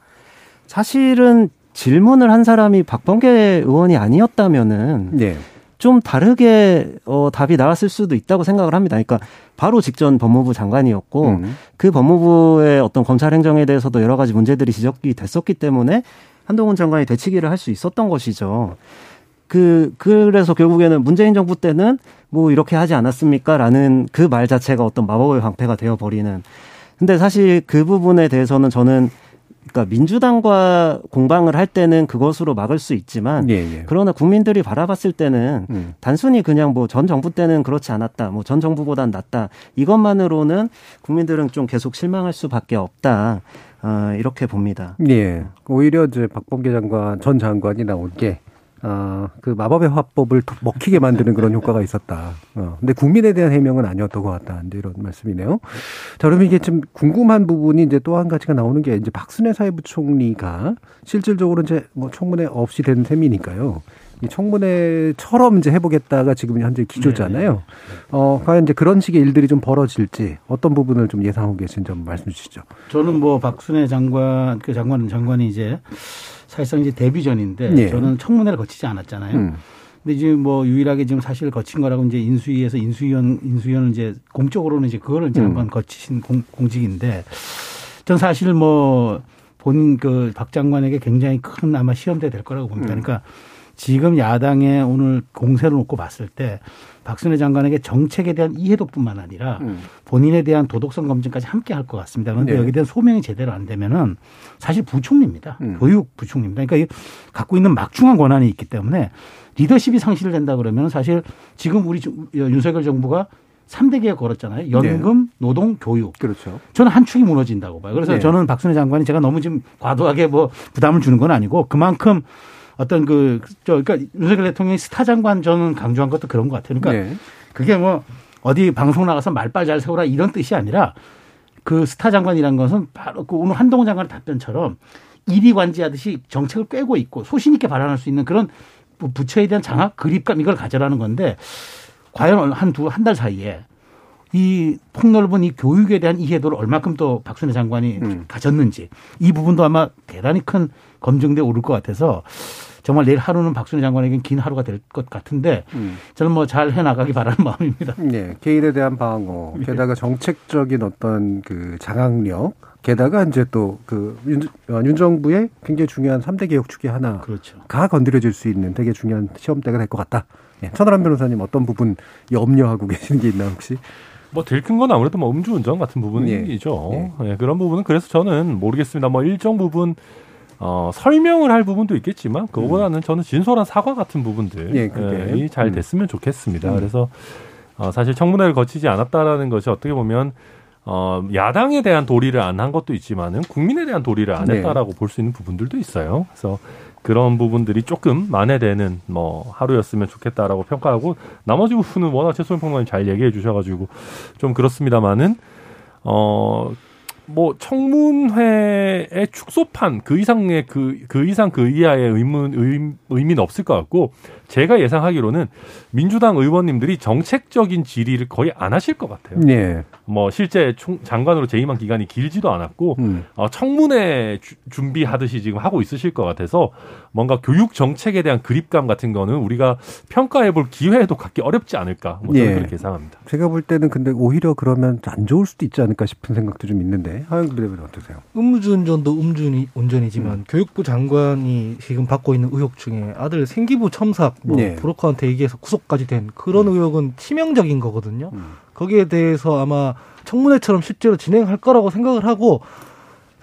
사실은 질문을 한 사람이 박범계 의원이 아니었다면은 네. 좀 다르게 어 답이 나왔을 수도 있다고 생각을 합니다. 그러니까 바로 직전 법무부 장관이었고 음. 그 법무부의 어떤 검찰 행정에 대해서도 여러 가지 문제들이 지적이 됐었기 때문에 한동훈 장관이 되치기를 할 수 있었던 것이죠. 그 그래서 결국에는 문재인 정부 때는 뭐 이렇게 하지 않았습니까라는 그 말 자체가 어떤 마법의 방패가 되어 버리는. 근데 사실 그 부분에 대해서는 저는 그러니까 민주당과 공방을 할 때는 그것으로 막을 수 있지만 예, 예. 그러나 국민들이 바라봤을 때는 음. 단순히 그냥 뭐 전 정부 때는 그렇지 않았다, 뭐 전 정부보단 낫다 이것만으로는 국민들은 좀 계속 실망할 수밖에 없다 어, 이렇게 봅니다. 예. 오히려 이제 박범계 장관 전 장관이 나온 게 어, 그 마법의 화법을 더 먹히게 만드는 그런 효과가 있었다. 어, 근데 국민에 대한 해명은 아니었던 것 같다. 이제 이런 말씀이네요. 자, 그러면 이게 좀 궁금한 부분이 이제 또 한 가지가 나오는 게 이제 박순애 사회부총리가 실질적으로 이제 뭐 청문회 없이 된 셈이니까요. 이 청문회처럼 이제 해보겠다가 지금 현재 기조잖아요. 어, 과연 이제 그런 식의 일들이 좀 벌어질지 어떤 부분을 좀 예상하고 계신지 좀 말씀 주시죠. 저는 뭐 박순애 장관 그 장관은 장관이 이제 사실상 이제 데뷔 전인데 예. 저는 청문회를 거치지 않았잖아요. 음. 근데 지금 뭐 유일하게 지금 사실 거친 거라고 이제 인수위에서 인수위원 인수위원은 이제 공적으로는 이제 그거를 이제 음. 한번 거치신 공, 공직인데 전 사실 뭐 본 그 박 장관에게 굉장히 큰 아마 시험대 될 거라고 봅니다. 음. 그러니까 지금 야당의 오늘 공세를 놓고 봤을 때 박순애 장관에게 정책에 대한 이해도뿐만 아니라 음. 본인에 대한 도덕성 검증까지 함께 할 것 같습니다. 그런데 네. 여기에 대한 소명이 제대로 안 되면은 사실 부총리입니다. 음. 교육 부총리입니다. 그러니까 이 갖고 있는 막중한 권한이 있기 때문에 리더십이 상실된다 그러면 사실 지금 우리 주- 윤석열 정부가 3대 개혁 걸었잖아요. 연금, 노동, 교육. 그렇죠. 저는 한 축이 무너진다고 봐요. 그래서 네. 저는 박순애 장관이 제가 너무 지금 과도하게 뭐 부담을 주는 건 아니고 그만큼 어떤 그, 저, 그러니까 윤석열 대통령이 스타 장관 저는 강조한 것도 그런 것 같아요. 그러니까 네. 그게 뭐 어디 방송 나가서 말빨 잘 세우라 이런 뜻이 아니라 그 스타 장관이란 것은 바로 그 오늘 한동훈 장관의 답변처럼 이리관지하듯이 정책을 꿰고 있고 소신 있게 발언할 수 있는 그런 부- 부처에 대한 장악, 그립감 이걸 가져라는 건데 과연 한 두 한 달 사이에 이 폭넓은 이 교육에 대한 이해도를 얼마큼 또 박순애 장관이 음. 가졌는지 이 부분도 아마 대단히 큰 검증대 오를 것 같아서 정말 내일 하루는 박순애 장관에겐 긴 하루가 될 것 같은데 음. 저는 뭐 잘 해나가기 바라는 마음입니다. 네, 개인에 대한 방어, 게다가 정책적인 어떤 그 장악력, 게다가 이제 또그윤 정부의 굉장히 중요한 3대 개혁 축의 하나가 그렇죠. 건드려질 수 있는 되게 중요한 시험대가 될 것 같다. 예, 천하람 변호사님 어떤 부분 염려하고 계시는 게 있나요, 혹시? 뭐 들큰 건 아무래도 뭐 음주운전 같은 부분이죠. 예. 예, 그런 부분은 그래서 저는 모르겠습니다. 뭐 일정 부분 어, 설명을 할 부분도 있겠지만 그거보다는 저는 진솔한 사과 같은 부분들이 예, 그게. 잘 음. 됐으면 좋겠습니다. 음. 그래서 어, 사실 청문회를 거치지 않았다라는 것이 어떻게 보면 어, 야당에 대한 도리를 안 한 것도 있지만은 국민에 대한 도리를 안 네. 했다라고 볼수 있는 부분들도 있어요. 그래서 그런 부분들이 조금 만회되는 뭐 하루였으면 좋겠다라고 평가하고 나머지 부분은 워낙 최소영 평론가님 잘 얘기해 주셔가지고 좀 그렇습니다만은 어. 뭐 청문회의 축소판 그 이상의 그, 그 이상 그 이하의 의문 의, 의미는 없을 것 같고 제가 예상하기로는 민주당 의원님들이 정책적인 질의를 거의 안 하실 것 같아요. 네. 뭐 실제 총, 장관으로 재임한 기간이 길지도 않았고 음. 어, 청문회 주- 준비하듯이 지금 하고 있으실 것 같아서 뭔가 교육 정책에 대한 그립감 같은 거는 우리가 평가해 볼 기회도 갖기 어렵지 않을까 뭐 저는 예. 그렇게 예상합니다. 제가 볼 때는 근데 오히려 그러면 안 좋을 수도 있지 않을까 싶은 생각도 좀 있는데 하영 부대변인 어떠세요? 음주운전도 음주운전이지만 교육부 장관이 지금 받고 있는 의혹 중에 아들 생기부 첨삭, 뭐 네. 브로커한테 얘기해서 구속까지 된 그런 의혹은 치명적인 거거든요. 음. 거기에 대해서 아마 청문회처럼 실제로 진행할 거라고 생각을 하고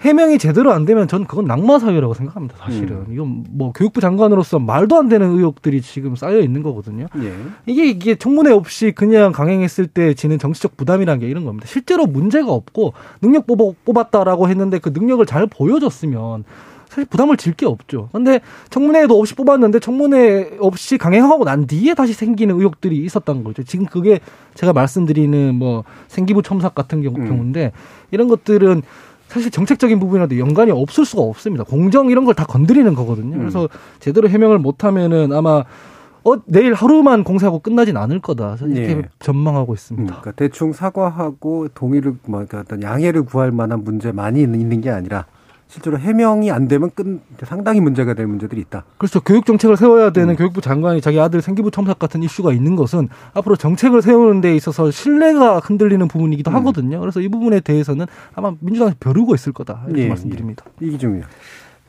해명이 제대로 안 되면 저는 그건 낙마 사유라고 생각합니다. 사실은 이건 뭐 교육부 장관으로서 말도 안 되는 의혹들이 지금 쌓여 있는 거거든요. 예. 이게 이게 청문회 없이 그냥 강행했을 때 지는 정치적 부담이라는 게 이런 겁니다. 실제로 문제가 없고 능력 뽑아, 뽑았다라고 했는데 그 능력을 잘 보여줬으면 사실 부담을 질 게 없죠. 근데 청문회도 없이 뽑았는데 청문회 없이 강행하고 난 뒤에 다시 생기는 의혹들이 있었던 거죠. 지금 그게 제가 말씀드리는 뭐 생기부 첨삭 같은 경우, 음. 경우인데 이런 것들은 사실 정책적인 부분이라도 연관이 없을 수가 없습니다. 공정 이런 걸 다 건드리는 거거든요. 음. 그래서 제대로 해명을 못하면은 아마 어, 내일 하루만 공세하고 끝나진 않을 거다. 저는 이렇게 예. 전망하고 음, 있습니다. 그러니까 대충 사과하고 동의를 뭐 그러니까 어떤 양해를 구할 만한 문제 많이 있는, 있는 게 아니라 실제로 해명이 안 되면 끝 상당히 문제가 될 문제들이 있다. 그렇죠. 교육 정책을 세워야 되는 음. 교육부 장관이 자기 아들 생기부 첨삭 같은 이슈가 있는 것은 앞으로 정책을 세우는 데 있어서 신뢰가 흔들리는 부분이기도 음. 하거든요. 그래서 이 부분에 대해서는 아마 민주당이 벼르고 있을 거다. 이렇게 예, 말씀드립니다. 이기중이요.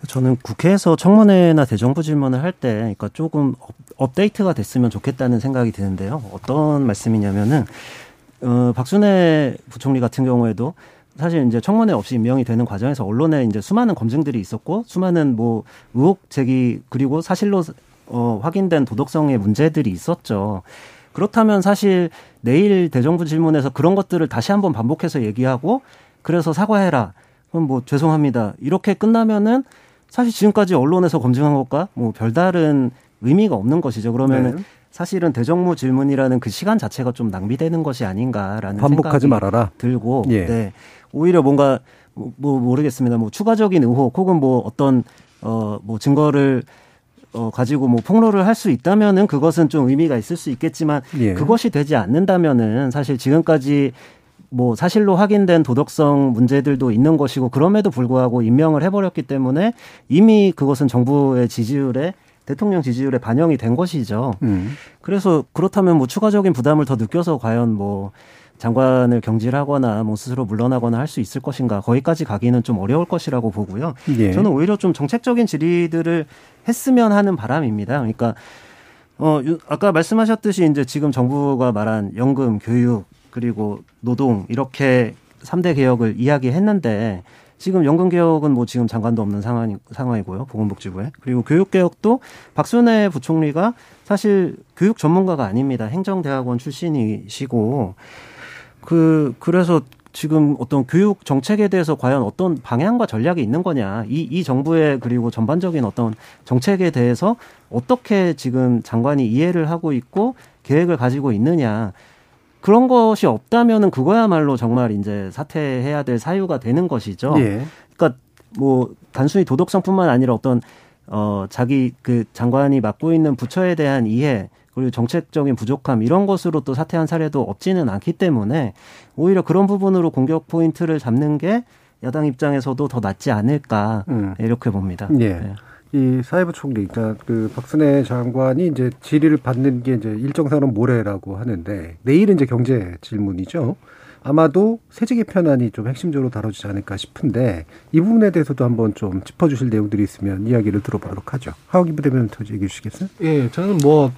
저는 국회에서 청문회나 대정부 질문을 할 때, 그러니까 조금 업- 업데이트가 됐으면 좋겠다는 생각이 드는데요. 어떤 말씀이냐면은, 어, 박순애 부총리 같은 경우에도 사실 이제 청문회 없이 임명이 되는 과정에서 언론에 이제 수많은 검증들이 있었고, 수많은 뭐 의혹 제기, 그리고 사실로 어, 확인된 도덕성의 문제들이 있었죠. 그렇다면 사실 내일 대정부 질문에서 그런 것들을 다시 한번 반복해서 얘기하고, 그래서 사과해라. 그럼 뭐 죄송합니다. 이렇게 끝나면은 사실 지금까지 언론에서 검증한 것과 뭐 별다른 의미가 없는 것이죠. 그러면은 네. 사실은 대정부 질문이라는 그 시간 자체가 좀 낭비되는 것이 아닌가라는 반복하지 생각이 말아라. 들고 예. 네. 오히려 뭔가 뭐, 뭐 모르겠습니다. 뭐 추가적인 의혹 혹은 뭐 어떤 어 뭐 증거를 어 가지고 뭐 폭로를 할 수 있다면은 그것은 좀 의미가 있을 수 있겠지만 예. 그것이 되지 않는다면은 사실 지금까지 뭐 사실로 확인된 도덕성 문제들도 있는 것이고 그럼에도 불구하고 임명을 해버렸기 때문에 이미 그것은 정부의 지지율에 대통령 지지율에 반영이 된 것이죠. 음. 그래서 그렇다면 뭐 추가적인 부담을 더 느껴서 과연 뭐 장관을 경질하거나 뭐 스스로 물러나거나 할 수 있을 것인가 거기까지 가기는 좀 어려울 것이라고 보고요. 예. 저는 오히려 좀 정책적인 질의들을 했으면 하는 바람입니다. 그러니까 어 유- 아까 말씀하셨듯이 이제 지금 정부가 말한 연금, 교육 그리고 노동 이렇게 삼대 개혁을 이야기했는데 지금 연금 개혁은 뭐 지금 장관도 없는 상황이, 상황이고요. 보건복지부에. 그리고 교육 개혁도 박순애 부총리가 사실 교육 전문가가 아닙니다. 행정대학원 출신이시고 그 그래서 지금 어떤 교육 정책에 대해서 과연 어떤 방향과 전략이 있는 거냐. 이, 이 정부의 그리고 전반적인 어떤 정책에 대해서 어떻게 지금 장관이 이해를 하고 있고 계획을 가지고 있느냐. 그런 것이 없다면은 그거야말로 정말 이제 사퇴해야 될 사유가 되는 것이죠. 예. 그러니까 뭐 단순히 도덕성뿐만 아니라 어떤 어 자기 그 장관이 맡고 있는 부처에 대한 이해 그리고 정책적인 부족함 이런 것으로 또 사퇴한 사례도 없지는 않기 때문에 오히려 그런 부분으로 공격 포인트를 잡는 게 야당 입장에서도 더 낫지 않을까 음. 이렇게 봅니다. 예. 네. 이 사회부 총리, 그러니까 그 박순애 장관이 이제 질의를 받는 게 이제 일정상으로 모레라고 하는데 내일은 이제 경제 질문이죠. 아마도 세제 개편안이 좀 핵심적으로 다뤄지지 않을까 싶은데 이 부분에 대해서도 한번 좀 짚어주실 내용들이 있으면 이야기를 들어보도록 하죠. 하욱이 부대변인 더 얘기해 주시겠어요? 예, 저는 뭐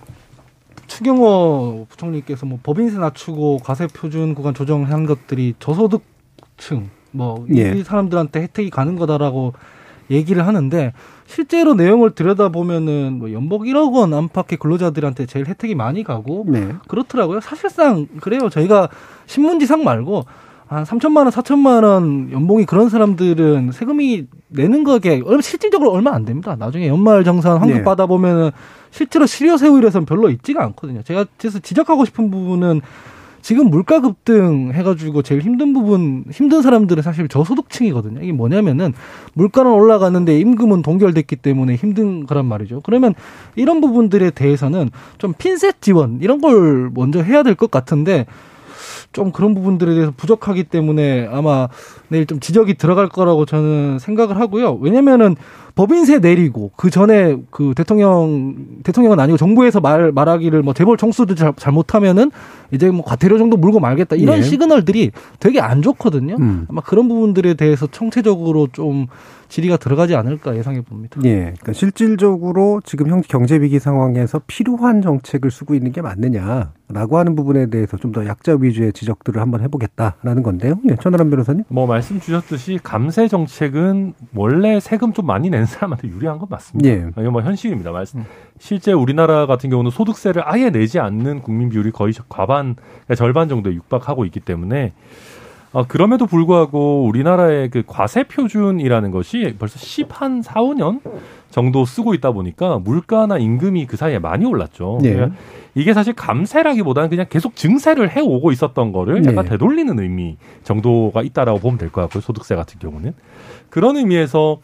추경호 부총리께서 뭐 법인세 낮추고 과세 표준 구간 조정한 것들이 저소득층 뭐이 예. 사람들한테 혜택이 가는 거다라고 얘기를 하는데 실제로 내용을 들여다 보면은 뭐 연봉 1억 원 안팎의 근로자들한테 제일 혜택이 많이 가고 네. 그렇더라고요. 사실상 그래요. 저희가 신문지상 말고 한 3천만 원, 4천만 원 연봉이 그런 사람들은 세금이 내는 거게 얼마 실질적으로 얼마 안 됩니다. 나중에 연말 정산 환급 네. 받아 보면은 실제로 실효 세율에서는 별로 있지가 않거든요. 제가 그래서 지적하고 싶은 부분은 지금 물가 급등 해가지고 제일 힘든 부분, 힘든 사람들은 사실 저소득층이거든요. 이게 뭐냐면은 물가는 올라가는데 임금은 동결됐기 때문에 힘든 거란 말이죠. 그러면 이런 부분들에 대해서는 좀 핀셋 지원 이런 걸 먼저 해야 될 것 같은데 좀 그런 부분들에 대해서 부족하기 때문에 아마 내일 좀 지적이 들어갈 거라고 저는 생각을 하고요. 왜냐면은 법인세 내리고 그 전에 그 대통령 대통령은 아니고 정부에서 말 말하기를 뭐 재벌 총수도 잘, 잘못하면은 이제 뭐 과태료 정도 물고 말겠다 이런 예. 시그널들이 되게 안 좋거든요. 음. 아마 그런 부분들에 대해서 총체적으로 좀 질의가 들어가지 않을까 예상해 봅니다. 예. 그러니까 실질적으로 지금 형 경제 위기 상황에서 필요한 정책을 쓰고 있는 게 맞느냐라고 하는 부분에 대해서 좀 더 약자 위주의 지적들을 한번 해보겠다라는 건데요. 예, 천하람 변호사님. 뭐 말씀 주셨듯이 감세 정책은 원래 세금 좀 많이 내는 사람한테 유리한 건 맞습니다. 예. 이게 뭐 현실입니다. 말씀. 실제 우리나라 같은 경우는 소득세를 아예 내지 않는 국민 비율이 거의 과반, 그러니까 절반 정도에 육박하고 있기 때문에 어, 그럼에도 불구하고 우리나라의 그 과세 표준이라는 것이 벌써 10한 4, 5년 정도 쓰고 있다 보니까 물가나 임금이 그 사이에 많이 올랐죠. 예. 그러니까 이게 사실 감세라기보다는 그냥 계속 증세를 해 오고 있었던 거를 약간 네. 되돌리는 의미 정도가 있다라고 보면 될 것 같고요. 소득세 같은 경우는. 그런 의미에서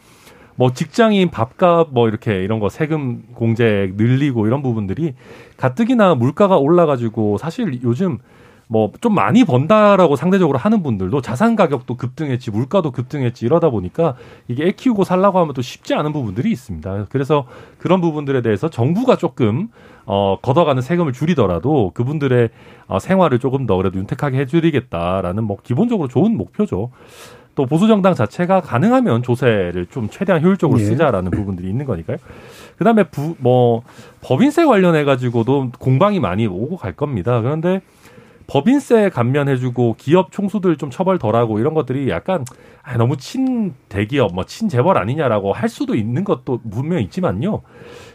뭐 직장인 밥값 뭐 이렇게 이런 거 세금 공제 늘리고 이런 부분들이 가뜩이나 물가가 올라가지고 사실 요즘 뭐 좀 많이 번다라고 상대적으로 하는 분들도 자산 가격도 급등했지 물가도 급등했지 이러다 보니까 이게 애 키우고 살라고 하면 또 쉽지 않은 부분들이 있습니다. 그래서 그런 부분들에 대해서 정부가 조금 어 걷어가는 세금을 줄이더라도 그분들의 어, 생활을 조금 더 그래도 윤택하게 해드리겠다라는 뭐 기본적으로 좋은 목표죠. 또 보수 정당 자체가 가능하면 조세를 좀 최대한 효율적으로 예. 쓰자라는 부분들이 있는 거니까요. 그다음에 부 뭐 법인세 관련해 가지고도 공방이 많이 오고 갈 겁니다. 그런데 법인세 감면해주고 기업 총수들 좀 처벌 덜하고 이런 것들이 약간 아, 너무 친 대기업, 뭐 친 재벌 아니냐라고 할 수도 있는 것도 분명 있지만요.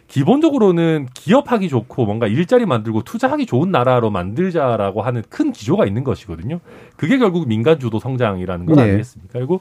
기본적으로는 기업하기 좋고 뭔가 일자리 만들고 투자하기 좋은 나라로 만들자라고 하는 큰 기조가 있는 것이거든요. 그게 결국 민간 주도 성장이라는 건 네. 아니겠습니까? 그리고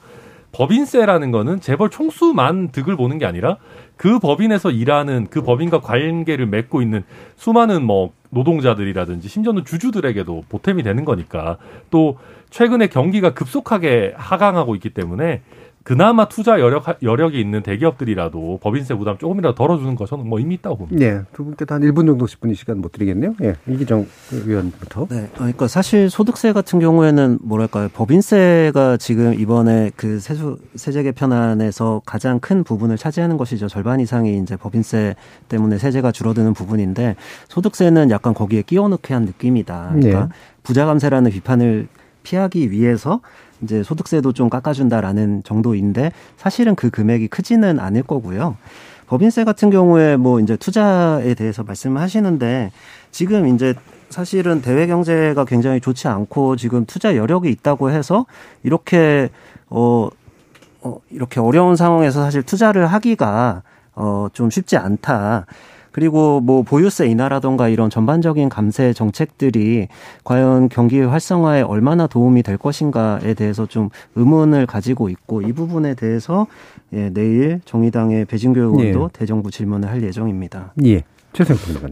법인세라는 거는 재벌 총수만 득을 보는 게 아니라 그 법인에서 일하는 그 법인과 관계를 맺고 있는 수많은 뭐 노동자들이라든지 심지어는 주주들에게도 보탬이 되는 거니까 또 최근에 경기가 급속하게 하강하고 있기 때문에 그나마 투자 여력, 여력이 있는 대기업들이라도 법인세 부담 조금이라도 덜어주는 거 저는 뭐 의미 있다고 봅니다. 네, 두 분께도 한 1분 정도 10분의 시간 못 드리겠네요. 예, 이기정 의원부터. 네, 그러니까 사실 소득세 같은 경우에는 뭐랄까요, 법인세가 지금 이번에 그 세수 세제 개편안에서 가장 큰 부분을 차지하는 것이죠. 절반 이상이 이제 법인세 때문에 세제가 줄어드는 부분인데 소득세는 약간 거기에 끼워 넣게 한 느낌이다. 그러니까 네. 부자 감세라는 비판을 피하기 위해서 이제 소득세도 좀 깎아준다라는 정도인데 사실은 그 금액이 크지는 않을 거고요. 법인세 같은 경우에 뭐 이제 투자에 대해서 말씀을 하시는데 지금 이제 사실은 대외 경제가 굉장히 좋지 않고 지금 투자 여력이 있다고 해서 이렇게 어, 어 이렇게 어려운 상황에서 사실 투자를 하기가 어 좀 쉽지 않다. 그리고 뭐 보유세 인하라던가 이런 전반적인 감세 정책들이 과연 경기 활성화에 얼마나 도움이 될 것인가에 대해서 좀 의문을 가지고 있고 이 부분에 대해서 예, 내일 정의당의 배진교 의원도 예. 대정부 질문을 할 예정입니다. 예.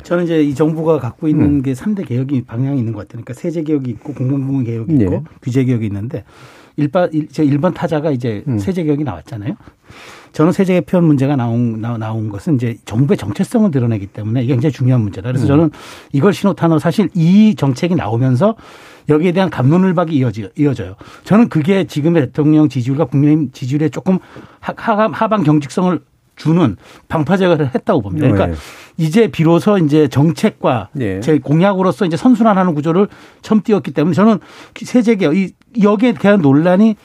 저는 이제 이 정부가 갖고 있는 음. 게 3대 개혁이 방향이 있는 것 같아요. 그러니까 세제 개혁이 있고 공공부문 개혁이 있고 네. 규제 개혁이 있는데 일반 일- 제 1번 타자가 이제 음. 세제 개혁이 나왔잖아요. 저는 세제 개편 문제가 나온 나, 나온 것은 이제 정부의 정체성을 드러내기 때문에 이게 굉장히 중요한 문제다. 그래서 저는 이걸 신호탄으로 사실 이 정책이 나오면서 여기에 대한 감론을박이 이어지, 이어져요. 저는 그게 지금의 대통령 지지율과 국민의힘 지지율에 조금 하, 하강, 하방 경직성을 주는 방파제를 했다고 봅니다. 그러니까 네. 이제 비로소 이제 정책과 네. 제 공약으로서 이제 선순환하는 구조를 처음 띄웠기 때문에 저는 세제 개혁 이 여기에 대한 논란이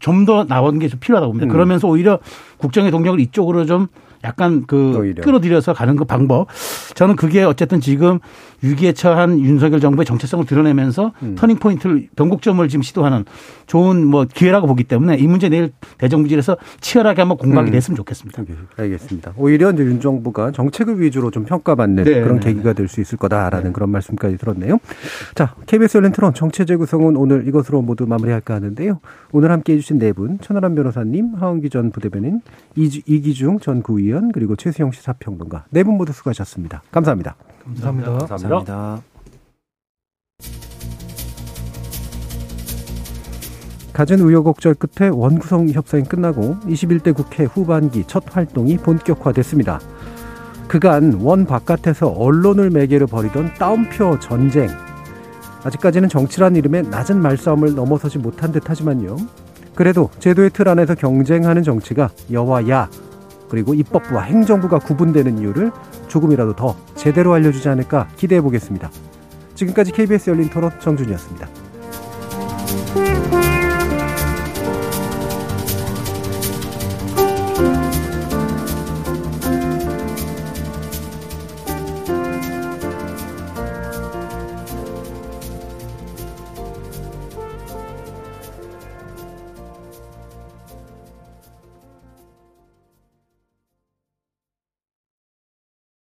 좀 더 나오는 게좀 필요하다고 봅니다. 음. 그러면서 오히려 국정의 동력을 이쪽으로 좀 약간 그 오히려. 끌어들여서 가는 그 방법 저는 그게 어쨌든 지금 위기에 처한 윤석열 정부의 정체성을 드러내면서 음. 터닝 포인트를 변곡점을 지금 시도하는 좋은 뭐 기회라고 보기 때문에 이 문제 내일 대정부질에서 치열하게 한번 공방이 음. 됐으면 좋겠습니다. 알겠- 알겠습니다. 오히려 이제 윤 정부가 정책을 위주로 좀 평가받는 네, 그런 네, 계기가 될 수 있을 거다라는 그런 말씀까지 들었네요. 자, KBS 열린 토론 정체제 구성은 오늘 이것으로 모두 마무리할까 하는데요. 오늘 함께 해주신 네 분, 천하람 변호사님, 하은기 전 부대변인, 이기중 전 구의원, 그리고 최수영 시사평론가 네 분 모두 수고하셨습니다. 감사합니다. 감사합니다. 감사합니다. 갖은 우여곡절 끝에 원구성 협상이 끝나고 21대 국회 후반기 첫 활동이 본격화됐습니다. 그간 원 바깥에서 언론을 매개로 벌이던 따옴표 전쟁. 아직까지는 정치란 이름의 낮은 말싸움을 넘어서지 못한 듯 하지만요. 그래도 제도의 틀 안에서 경쟁하는 정치가 여와 야, 그리고 입법부와 행정부가 구분되는 이유를 조금이라도 더 제대로 알려주지 않을까 기대해 보겠습니다. 지금까지 KBS 열린 토론 정준이었습니다.